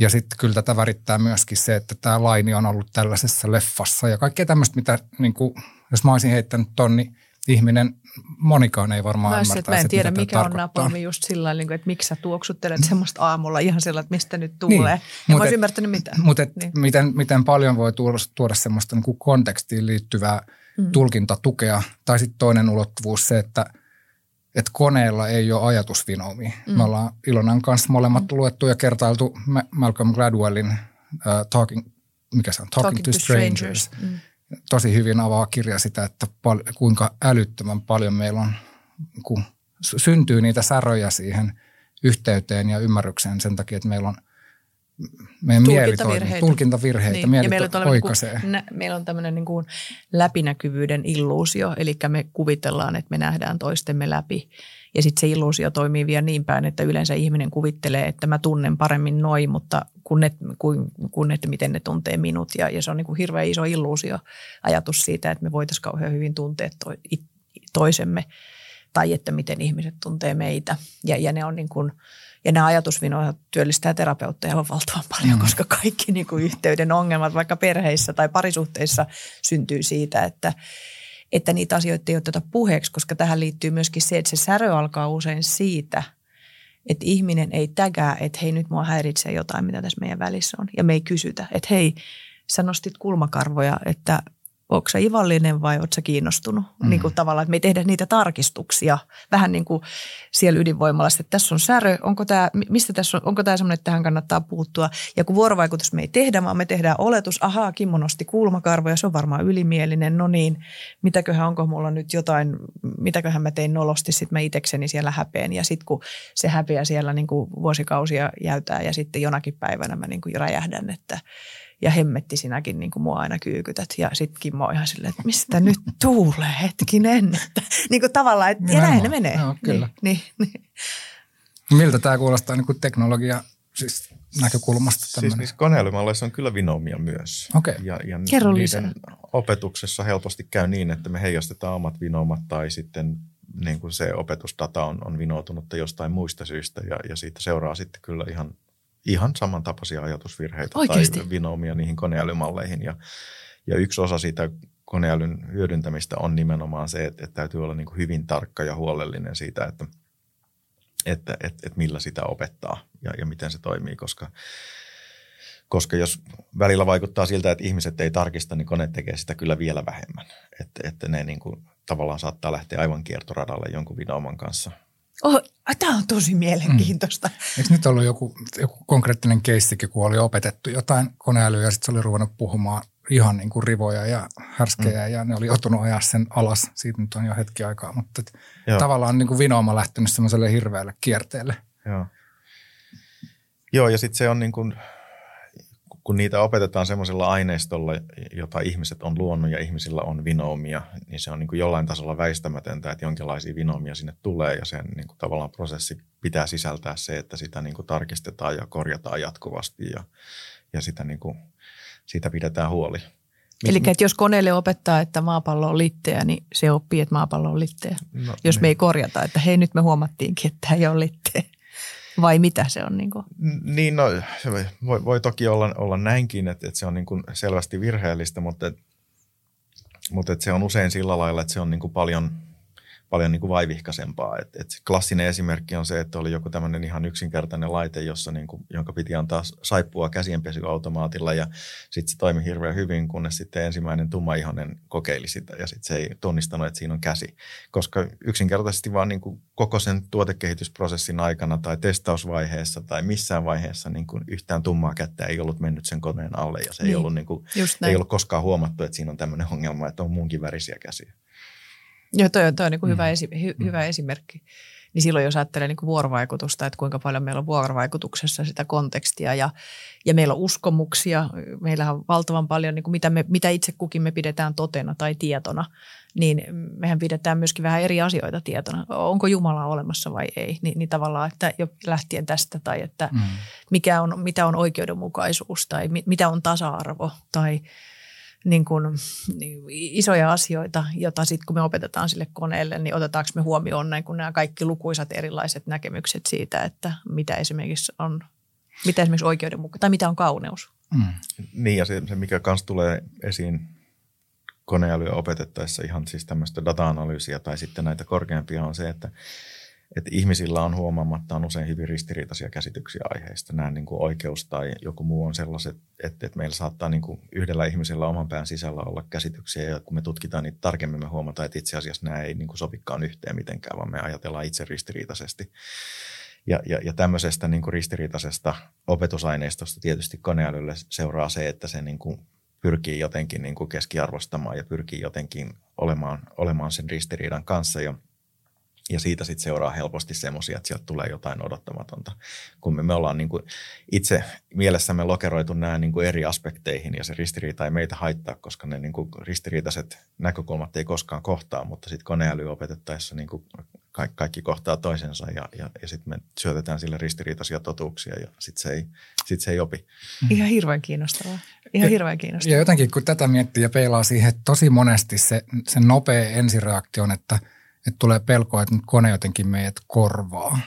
ja sitten kyllä tätä värittää myöskin se, että tämä Laini on ollut tällaisessa leffassa ja kaikkea tämmöistä, mitä niin kuin, jos mä olisin heittänyt ton, niin ihminen, monikaan ei varmaan Mä, ymmärtäisi, mä en tiedä, mikä on napalmi just sillä niin kuin, että miksi sä tuoksuttelet semmoista aamulla ihan sillä, että mistä nyt tulee. Niin, en mut mä et- ymmärtänyt mitään. Mutta Niin. niin. miten, miten paljon voi tuoda, tuoda semmoista niin kuin kontekstiin liittyvää mm. tulkintatukea. Tai sitten toinen ulottuvuus se, että, että koneella ei ole ajatusvinoumia. Mm. Me ollaan Ilonan kanssa molemmat mm. luettu ja kertailtu Ma- Malcolm Gladwellin uh, Talking, mikä se on? Talking, to, Strangers. Mm. Tosi hyvin avaa kirja sitä, että pal- kuinka älyttömän paljon meillä on, kun sy- syntyy niitä säröjä siihen yhteyteen ja ymmärrykseen sen takia, että meillä on meidän. Tulkintavirheitä. Tulkintavirheitä. Niin. Mieli meillä on, oikaisee. Niin kuin, nä, meillä on tämmöinen niin kuin läpinäkyvyyden illuusio, eli me kuvitellaan, että me nähdään toistemme läpi. Ja sitten se illuusio toimii vielä niin päin, että yleensä ihminen kuvittelee, että mä tunnen paremmin noin, mutta kun, ne, kuin, kun että miten ne tuntee minut. Ja, ja se on niin kuin hirveän iso illuusio ajatus siitä, että me voitaisiin kauhean hyvin tuntea to, toisemme tai että miten ihmiset tuntee meitä. Ja, ja ne on niin kuin, ja nämä ajatusvinoja työllistää terapeutteja aivan valtavan paljon, mm. koska kaikki [LAUGHS] niin kuin yhteyden ongelmat vaikka perheissä tai parisuhteissa syntyy siitä, että, että niitä asioita ei oteta puheeksi, koska tähän liittyy myöskin se, että se särö alkaa usein siitä, että ihminen ei tägää, että hei nyt mua häiritsee jotain, mitä tässä meidän välissä on. Ja me ei kysytä, että hei, sä nostit kulmakarvoja, että onko sä ivallinen vai ootko sä kiinnostunut? Mm. Niin kuin tavallaan, että me ei tehdä niitä tarkistuksia. Vähän niin kuin siellä ydinvoimalassa, että tässä on särö, onko tämä, mistä tässä on, onko tämä semmoinen, että tähän kannattaa puuttua. Ja kun vuorovaikutus me ei tehdä, vaan me tehdään oletus, ahaa, Kimmo nosti kulmakarvoja, se on varmaan ylimielinen, no niin, mitäköhän, onko mulla nyt jotain, mitäköhän mä tein nolosti, sitten mä itekseni siellä häpeen. Ja sitten kun se häpeä siellä niin kuin vuosikausia jäytää ja sitten jonakin päivänä mä niin kuin räjähdän, että ja hemmetti sinäkin niin kuin mua aina kyykytät. Ja sitten Kimmo on ihan silleen, että mistä nyt tuulee hetkinen. [LAUGHS] Että, niin kuin tavallaan, että, ja näin ne menee. Joo, kyllä. Niin, niin, niin. Miltä tämä kuulostaa niin kuin teknologia siis näkökulmasta? Siis Tämmönen? niissä koneälymalleissa on kyllä vinoomia myös. Okei. Ja, ja Kerro niiden lisää. opetuksessa helposti käy niin, että me heijastetaan omat vinoumat tai sitten niin kuin se opetusdata on, on vinoutunutta jostain muista syistä ja, ja siitä seuraa sitten kyllä ihan, ihan samantapaisia ajatusvirheitä Oikeesti? tai vinoumia niihin koneälymalleihin. Ja, ja yksi osa siitä koneälyn hyödyntämistä on nimenomaan se, että, että täytyy olla niin kuin hyvin tarkka ja huolellinen siitä, että, että, että, että millä sitä opettaa ja, ja miten se toimii, koska koska jos välillä vaikuttaa siltä, että ihmiset ei tarkista, niin kone tekee sitä kyllä vielä vähemmän. Että, että ne niin kuin, tavallaan saattaa lähteä aivan kiertoradalle jonkun vinouman kanssa. Oh, tämä on tosi mielenkiintoista. Mm. Eikö nyt ollut joku, joku konkreettinen keissikin, kun oli opetettu jotain koneälyä ja sitten se oli ruvennut puhumaan ihan niin kuin rivoja ja härskejä mm. ja ne oli joutunut ajaa sen alas. Siitä nyt on jo hetki aikaa, mutta et Joo. tavallaan niin kuin vinooma lähtenyt semmoiselle hirveälle kierteelle. Joo, Joo ja sitten se on niin kuin, kun niitä opetetaan semmoisella aineistolla, jota ihmiset on luonut ja ihmisillä on vinoomia, niin se on niin kuin jollain tasolla väistämätöntä, että jonkinlaisia vinoomia sinne tulee ja sen niin kuin tavallaan prosessi pitää sisältää se, että sitä niin kuin tarkistetaan ja korjataan jatkuvasti ja, ja sitä niin kuin, siitä pidetään huoli. Eli että jos koneelle opettaa, että maapallo on litteä, niin se oppii, että maapallo on litteä. No, Jos me ei korjata, että hei nyt me huomattiinkin, että tämä ei ole litteä. Vai mitä se on? Niin kuin? Niin, no, voi, voi toki olla, olla näinkin, että, että se on niin kuin selvästi virheellistä, mutta, et, mutta et se on usein sillä lailla, että se on niin kuin paljon, paljon niin kuin vaivihkaisempaa. Et, et klassinen esimerkki on se, että oli joku tämmöinen ihan yksinkertainen laite, jossa niin kuin, jonka piti antaa saippua käsienpesyautomaatilla ja sitten se toimi hirveän hyvin, kunnes sitten ensimmäinen tummaihonen kokeili sitä ja sitten se ei tunnistanut, että siinä on käsi. Koska yksinkertaisesti vaan niin kuin koko sen tuotekehitysprosessin aikana tai testausvaiheessa tai missään vaiheessa niin kuin yhtään tummaa kättä ei ollut mennyt sen koneen alle ja se Niin, ei, ollut, niin kuin, ei ollut koskaan huomattu, että siinä on tämmöinen ongelma, että on muunkin värisiä käsiä. Joo, toi, on- toi on niin kuin hyvä, esi- hy, hyvä esimerkki. Niin silloin jos ajattelee niin kuin vuorovaikutusta, että kuinka paljon meillä on vuorovaikutuksessa sitä kontekstia ja, ja meillä on uskomuksia, meillä on valtavan paljon, niin kuin mitä, me, mitä itse kukin me pidetään totena tai tietona, niin mehän pidetään myöskin vähän eri asioita tietona. Onko Jumala olemassa vai ei? Ni, niin tavallaan, että jo lähtien tästä tai että Mm. mikä on, mitä on oikeudenmukaisuus tai mi, mitä on tasa-arvo tai niin kuin, niin isoja asioita, joita sitten kun me opetetaan sille koneelle, niin otetaanko me huomioon näin, kun nämä kaikki lukuisat erilaiset näkemykset siitä, että mitä esimerkiksi on, mitä esimerkiksi oikeudenmukaista tai mitä on kauneus. Mm. Niin ja se, se mikä kanssa tulee esiin koneälyä opetettaessa ihan siis tämmöistä data-analyysiä tai sitten näitä korkeampia on se, että että ihmisillä on huomaamattaan usein hyvin ristiriitaisia käsityksiä aiheista. Nämä niin kuin oikeus tai joku muu on sellaiset, että, että meillä saattaa niin kuin yhdellä ihmisellä oman pään sisällä olla käsityksiä ja kun me tutkitaan niitä tarkemmin, me huomataan, että itse asiassa nämä ei niin kuin sopikaan yhteen mitenkään, vaan me ajatellaan itse ristiriitaisesti. Ja, ja, ja tämmöisestä niin kuin ristiriitaisesta opetusaineistosta tietysti koneälylle seuraa se, että se niin kuin pyrkii jotenkin niin kuin keskiarvostamaan ja pyrkii jotenkin olemaan, olemaan sen ristiriidan kanssa. Ja ja siitä sitten seuraa helposti semmoisia, että sieltä tulee jotain odottamatonta. Kun me, me ollaan niin kuin itse mielessämme lokeroitu nämä niin kuin eri aspekteihin ja se ristiriita ei meitä haittaa, koska ne niin kuin ristiriitaiset näkökulmat ei koskaan kohtaa, mutta sitten koneäly opetettaessa niin kuin kaikki, kaikki kohtaa toisensa ja, ja, ja sitten me syötetään sille ristiriitaisia totuuksia ja sitten se, ei, sit se ei opi. Ihan hirveän kiinnostavaa. Ihan ja, hirveän kiinnostavaa. Ja jotenkin kun tätä miettii ja peilaa siihen, että tosi monesti se, se nopea ensireaktio on, että – että tulee pelkoa, että nyt kone jotenkin meidät korvaa.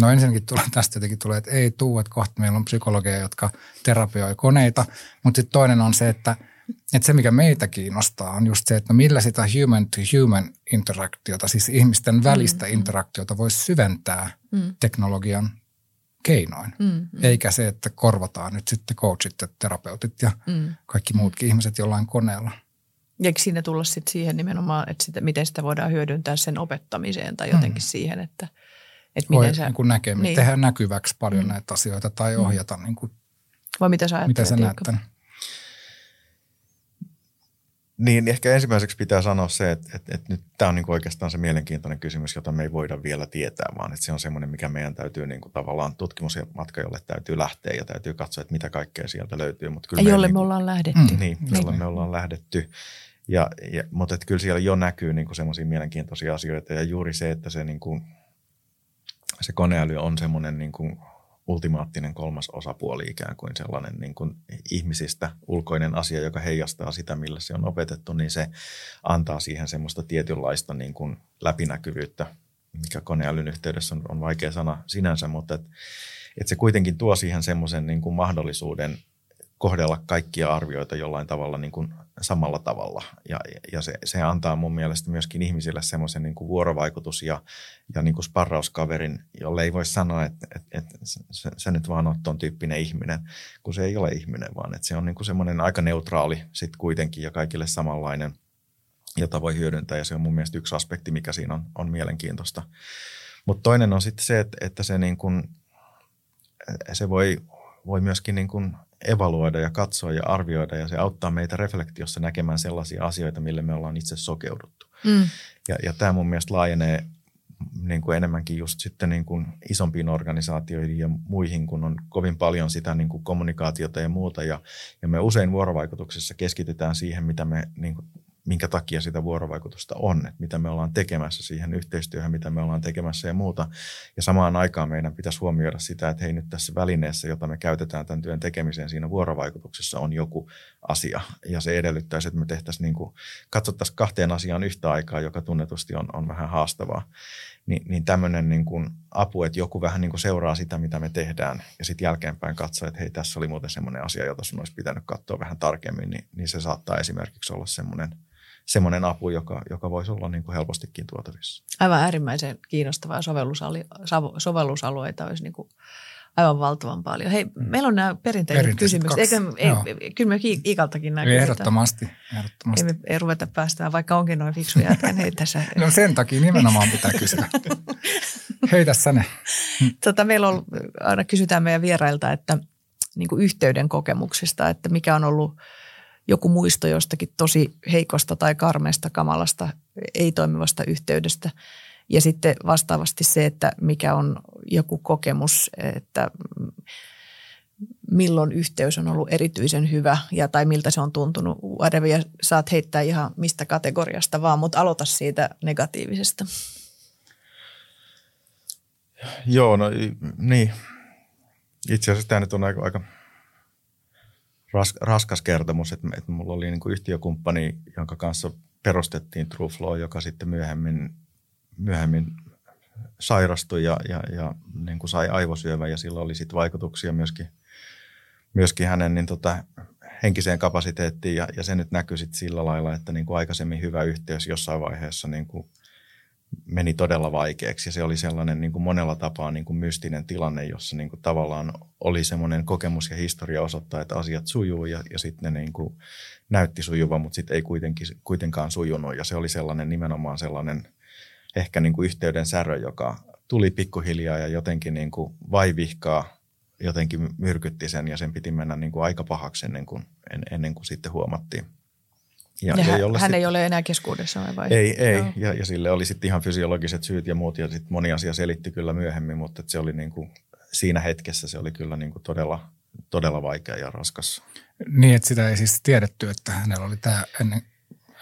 No ensinnäkin tulee, tästä jotenkin tulee, että ei tuu, että kohta meillä on psykologeja, jotka terapioi koneita. Mutta sitten toinen on se, että, että se mikä meitä kiinnostaa on just se, että millä sitä human to human interaktiota, siis ihmisten välistä mm, interaktiota voisi syventää mm. teknologian keinoin. Mm, mm. Eikä se, että korvataan nyt sitten coachit ja terapeutit ja mm. kaikki muutkin ihmiset jollain koneella. Ja eikö siinä tulla sitten siihen nimenomaan, että sitä, miten sitä voidaan hyödyntää sen opettamiseen tai jotenkin mm. siihen, että, että miten Voi, sä... Niin kuin näkee, niin. tehdään näkyväksi paljon mm. näitä asioita tai mm. ohjata. Mm. Niin kuin, Vai mitä sä ajattelet? Mitä sä näet tämän? Niin, ehkä ensimmäiseksi pitää sanoa se, että, että, että nyt tämä on niin oikeastaan se mielenkiintoinen kysymys, jota me ei voida vielä tietää, vaan että se on semmoinen, mikä meidän täytyy niin kuin tavallaan tutkimus ja matka, jolle täytyy lähteä ja täytyy katsoa, että mitä kaikkea sieltä löytyy. Mutta kyllä jolle me, me ollaan lähdetty. Mm, niin, jolle me ollaan lähdetty. Ja, ja, mutta että kyllä siellä jo näkyy niin semmoisia mielenkiintoisia asioita. Ja juuri se, että se, niin kuin, se koneäly on semmoinen niin kuin ultimaattinen kolmas osapuoli ikään kuin sellainen niin kuin ihmisistä ulkoinen asia, joka heijastaa sitä, millä se on opetettu, niin se antaa siihen semmoista tietynlaista niin kuin läpinäkyvyyttä, mikä koneälyn yhteydessä on, on vaikea sana sinänsä, mutta että et se kuitenkin tuo siihen semmoisen niin kuin mahdollisuuden kohdella kaikkia arvioita jollain tavalla niin kuin samalla tavalla. Ja, ja se, se antaa mun mielestä myöskin ihmisille semmoisen niin kuin vuorovaikutus- ja, ja niin kuin sparrauskaverin, jolle ei voi sanoa, että, että, että se, se nyt vaan on tuon tyyppinen ihminen, kun se ei ole ihminen, vaan että se on niin kuin semmoinen aika neutraali sitten kuitenkin ja kaikille samanlainen, jota voi hyödyntää. Ja se on mun mielestä yksi aspekti, mikä siinä on, on mielenkiintoista. Mutta toinen on sitten se, että, että se, niin kuin, se voi, voi myöskin niin kuin evaluoida ja katsoa ja arvioida ja se auttaa meitä reflektiossa näkemään sellaisia asioita, mille me ollaan itse sokeuduttu. Mm. Ja, ja tämä mun mielestä laajenee niin kuin enemmänkin just sitten niin kuin isompiin organisaatioihin ja muihin, kun on kovin paljon sitä niin kuin kommunikaatiota ja muuta. Ja, ja me usein vuorovaikutuksessa keskitytään siihen, mitä me niin kuin minkä takia sitä vuorovaikutusta on, että mitä me ollaan tekemässä siihen yhteistyöhön, mitä me ollaan tekemässä ja muuta. Ja samaan aikaan meidän pitäisi huomioida sitä, että hei nyt tässä välineessä, jota me käytetään tämän työn tekemiseen siinä vuorovaikutuksessa on joku asia. Ja se edellyttäisi, että me tehtäisiin niin kuin, katsottaisiin kahteen asiaan yhtä aikaa, joka tunnetusti on, on vähän haastavaa. Ni, niin tämmöinen niin kuin apu, että joku vähän niin kuin seuraa sitä, mitä me tehdään ja sitten jälkeenpäin katsoo, että hei tässä oli muuten semmoinen asia, jota sun olisi pitänyt katsoa vähän tarkemmin, niin, niin se saattaa esimerkiksi olla semmoinen – semmoinen apu, joka, joka voisi olla niin kuin helpostikin tuotavissa. Aivan äärimmäisen kiinnostavaa sovellusalueita olisi niin kuin aivan valtavan paljon. Hei, mm. meillä on nämä perinteiset, perinteiset kysymykset. Eikö, ei, kyllä me Iikaltakin näkyy. Ehdottomasti, ehdottomasti. Ei, me, ei ruveta päästään, vaikka onkin noin fiksuja jätkän. Hei tässä. no sen takia nimenomaan pitää kysyä. [LAUGHS] Hei tässä ne. Tota, meillä on, aina kysytään meidän vierailta, että niin kuin yhteyden kokemuksista, että mikä on ollut – joku muisto jostakin tosi heikosta tai karmeesta, kamalasta, ei-toimivasta yhteydestä. Ja sitten vastaavasti se, että mikä on joku kokemus, että milloin yhteys on ollut erityisen hyvä ja tai miltä se on tuntunut. Whatever, ja saat heittää ihan mistä kategoriasta vaan, mutta aloita siitä negatiivisesta. Joo, no niin. Itse asiassa tämä nyt on aika, aika ras, raskas kertomus, että, että mulla oli niin kuin yhtiökumppani, jonka kanssa perustettiin TrueFlow, joka sitten myöhemmin, myöhemmin sairastui ja, ja, ja niin kuin sai aivosyövän ja sillä oli sitten vaikutuksia myöskin, myöskin hänen niin tota, henkiseen kapasiteettiin ja, ja se nyt näkyy sitten sillä lailla, että niin kuin aikaisemmin hyvä yhteys jossain vaiheessa niin kuin meni todella vaikeaksi ja se oli sellainen niin kuin monella tapaa niin kuin mystinen tilanne, jossa niin kuin tavallaan oli semmoinen kokemus ja historia osoittaa, että asiat sujuu ja, ja sitten ne niin kuin näytti sujuva, mutta sitten ei kuitenkin, kuitenkaan sujunut ja se oli sellainen nimenomaan sellainen ehkä niin kuin yhteyden särö, joka tuli pikkuhiljaa ja jotenkin niin kuin vaivihkaa jotenkin myrkytti sen ja sen piti mennä niin kuin aika pahaksi ennen kuin, ennen kuin sitten huomattiin. Ja, ja, ja hän, hän sit, ei ole enää keskuudessa vai? Ei, ei. Ja, ja sille oli sitten ihan fysiologiset syyt ja muut ja sitten moni asia selitti kyllä myöhemmin, mutta se oli niin kuin, siinä hetkessä se oli kyllä niin kuin todella, todella vaikea ja raskas. Niin, että sitä ei siis tiedetty, että hänellä oli tämä ennen,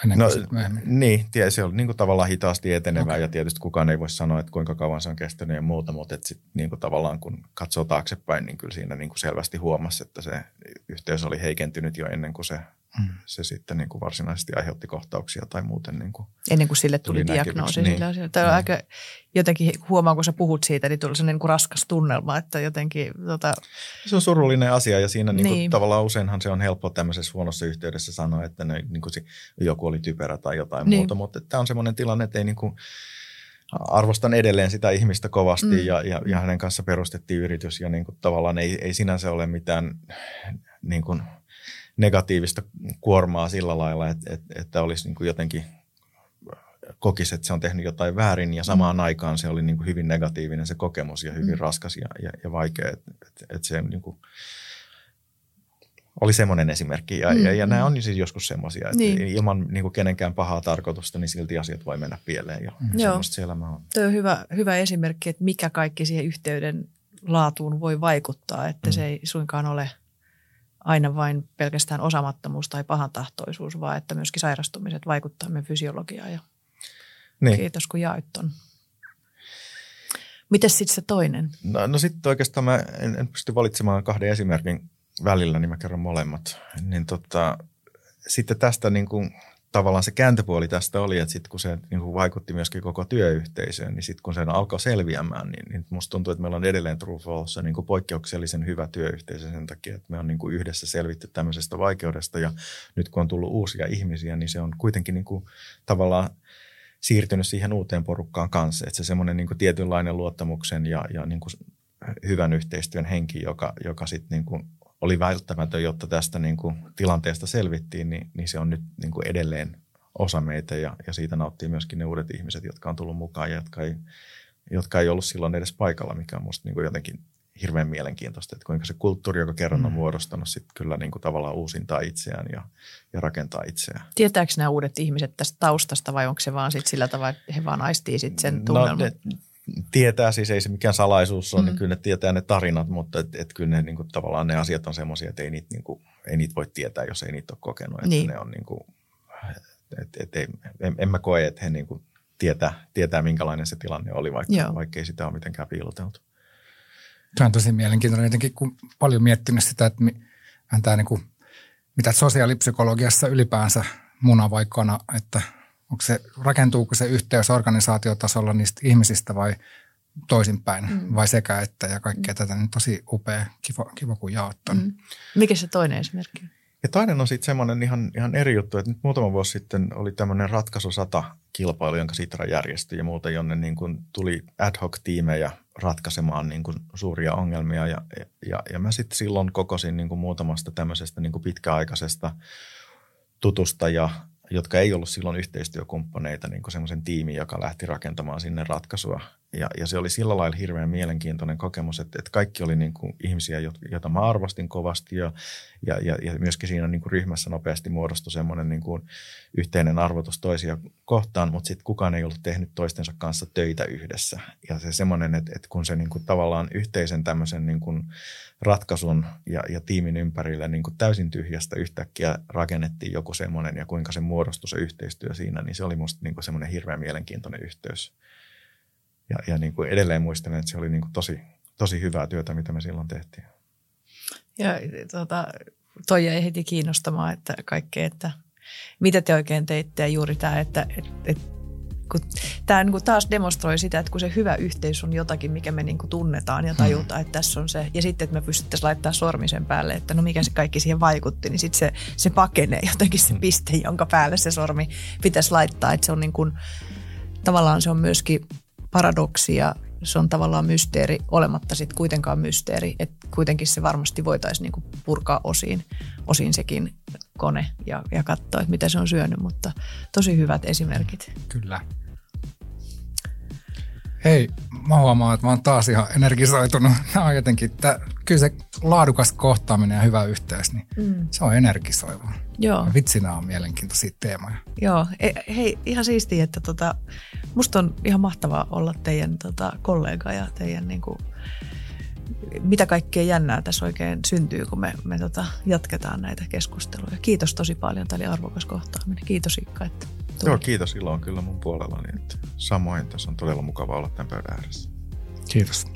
ennen no, kuin myöhemmin. Niin, se oli niin kuin tavallaan hitaasti etenevää okay. ja tietysti kukaan ei voi sanoa, että kuinka kauan se on kestänyt ja muuta, mutta että sit niin kuin tavallaan kun katsoo taaksepäin, niin kyllä siinä niin kuin selvästi huomasi, että se yhteys oli heikentynyt jo ennen kuin se mm. se sitten niin kuin varsinaisesti aiheutti kohtauksia tai muuten. Niin kuin Ennen kuin sille tuli, tuli diagnoosi niin. sillä asialla. Tai mm. aika, jotenkin huomaa, kun sä puhut siitä, niin tuli sellainen niin kuin raskas tunnelma, että jotenkin... Tota... Se on surullinen asia ja siinä niin kuin, niin. tavallaan useinhan se on helppo tämmöisessä huonossa yhteydessä sanoa, että ne, niin kuin joku oli typerä tai jotain niin. muuta, mutta tämä on semmoinen tilanne, että ei niin kuin, arvostan edelleen sitä ihmistä kovasti mm. ja, ja, ja hänen kanssa perustettiin yritys ja niin kuin, tavallaan ei, ei sinänsä ole mitään niin kuin, negatiivista kuormaa sillä lailla, että, että, että olisi niin kuin jotenkin kokisi, että se on tehnyt jotain väärin ja samaan mm. aikaan se oli niin kuin hyvin negatiivinen se kokemus ja hyvin mm. raskas ja, ja, ja vaikea. Että, että, että se niin kuin oli semmoinen esimerkki. Ja, mm. ja, ja nämä mm. on siis joskus semmoisia, että niin. ilman niin kuin kenenkään pahaa tarkoitusta, niin silti asiat voi mennä pieleen ja mm. semmoista se elämä on. Tuo on hyvä, hyvä esimerkki, että mikä kaikki siihen yhteyden laatuun voi vaikuttaa, että mm. se ei suinkaan ole – aina vain pelkästään osamattomuus tai pahantahtoisuus, vaan että myöskin sairastumiset vaikuttaa meidän fysiologiaan. Ja niin. Kiitos kun jaoit ton. Mites sitten se toinen? No, no sitten oikeastaan mä en, en pysty valitsemaan kahden esimerkin välillä, niin mä kerron molemmat. Niin tota, sitten tästä niin kuin tavallaan se kääntöpuoli tästä oli, että sitten kun se niin kuin vaikutti myöskin koko työyhteisöön, niin sitten kun se alkoi selviämään, niin, niin musta tuntuu, että meillä on edelleen Trufalossa niin kuin poikkeuksellisen hyvä työyhteisö sen takia, että me on niin kuin yhdessä selvitty tämmöisestä vaikeudesta. Ja nyt kun on tullut uusia ihmisiä, niin se on kuitenkin niin kuin tavallaan siirtynyt siihen uuteen porukkaan kanssa, että se semmoinen niin tietynlainen luottamuksen ja, ja niin kuin hyvän yhteistyön henki, joka, joka sitten niin oli välttämätön, jotta tästä niin kuin tilanteesta selvittiin, niin, niin se on nyt niin kuin edelleen osa meitä ja, ja siitä nauttii myöskin ne uudet ihmiset, jotka on tullut mukaan ja jotka ei, jotka ei ollut silloin edes paikalla, mikä on musta niin kuin jotenkin hirveän mielenkiintoista, että kuinka se kulttuuri, joka kerran on mm. muodostanut, sitten kyllä niin kuin tavallaan uusintaa itseään ja, ja rakentaa itseään. Tietääkö nämä uudet ihmiset tästä taustasta vai onko se vaan sit sillä tavalla, että he vaan aistii sit sen tunnelman? No, ne, tietää, siis ei se mikään salaisuus ole, niin mm. niin kyllä ne tietää ne tarinat, mutta et, et kyllä ne niin kuin, tavallaan ne asiat on semmoisia, että ei niitä, niin kuin, ei niitä voi tietää, jos ei niitä ole kokenut. Että niin. ne on niin kuin, et, et, ei, en, en mä koe, että he niin kuin tietää, tietää, minkälainen se tilanne oli, vaikka, vaikka ei sitä ole mitenkään piiloteltu. Se on tosi mielenkiintoinen jotenkin, kun paljon miettinyt sitä, että tämä niin kuin, mitä sosiaalipsykologiassa ylipäänsä muna vai kana, että – onko se, rakentuuko se yhteys organisaatiotasolla niistä ihmisistä vai toisinpäin mm. vai sekä että ja kaikkea mm. tätä, niin tosi upea, kiva, kiva kun jaot mm. Mikä se toinen esimerkki Ja toinen on sitten semmoinen ihan, ihan eri juttu, että nyt muutama vuosi sitten oli tämmöinen ratkaisu sata kilpailu, jonka Sitra järjesti ja muuta, jonne niin kuin tuli ad hoc tiimejä ratkaisemaan niin kuin suuria ongelmia ja, ja, ja mä sitten silloin kokosin niin kuin muutamasta tämmöisestä niin kuin pitkäaikaisesta tutusta ja jotka ei ollut silloin yhteistyökumppaneita, niin semmoisen tiimin, joka lähti rakentamaan sinne ratkaisua. Ja, ja se oli sillä lailla hirveän mielenkiintoinen kokemus, että, että kaikki oli niin kuin ihmisiä, joita mä arvostin kovasti ja, ja, ja, ja myöskin siinä niin kuin ryhmässä nopeasti muodostui semmoinen niin kuin yhteinen arvotus toisia kohtaan, mutta sitten kukaan ei ollut tehnyt toistensa kanssa töitä yhdessä. Ja se semmoinen, että, että kun se niin kuin tavallaan yhteisen tämmöisen niin kuin ratkaisun ja, ja tiimin ympärillä niin kuin täysin tyhjästä yhtäkkiä rakennettiin joku semmoinen ja kuinka se muodostui se yhteistyö siinä, niin se oli musta niin semmoinen hirveän mielenkiintoinen yhteys. Ja, ja niin kuin edelleen muistelen, että se oli niin kuin tosi, tosi hyvää työtä, mitä me silloin tehtiin. Ja tuota, toi jäi heti kiinnostamaan, että kaikkea, että mitä te oikein teitte ja juuri tämä, että et, et, kun tämä niin kuin taas demonstroi sitä, että kun se hyvä yhteys on jotakin, mikä me niin kuin tunnetaan ja tajutaan, että tässä on se, ja sitten, että me pystyttäisiin laittaa sormisen päälle, että no mikä se kaikki siihen vaikutti, niin sitten se, se pakenee jotenkin se piste, jonka päälle se sormi pitäisi laittaa, että se on niin kuin, tavallaan se on myöskin paradoksia se on tavallaan mysteeri, olematta sitten kuitenkaan mysteeri. Että kuitenkin se varmasti voitaisiin niinku purkaa osiin, osiin sekin kone ja, ja katsoa, että mitä se on syönyt, mutta tosi hyvät esimerkit. Kyllä. Hei, mä huomaan, että mä oon taas ihan energisoitunut. [LAUGHS] Nämä on jotenkin, että kyllä se laadukas kohtaaminen ja hyvä yhteys, niin mm. se on energisoiva. Joo. Ja vitsi, nämä on mielenkiintoisia teemoja. Joo, e, hei, ihan siistiä, että tota, musta on ihan mahtavaa olla teidän tota, kollega ja teidän niin kuin, mitä kaikkea jännää tässä oikein syntyy, kun me, me tota, jatketaan näitä keskusteluja. Kiitos tosi paljon, tämä oli arvokas kohtaaminen. Kiitos Ikka, että tuli. Joo, kiitos. Ilo on kyllä mun puolellani. Että samoin tässä on todella mukava olla tämän pöydän ääressä. Kiitos.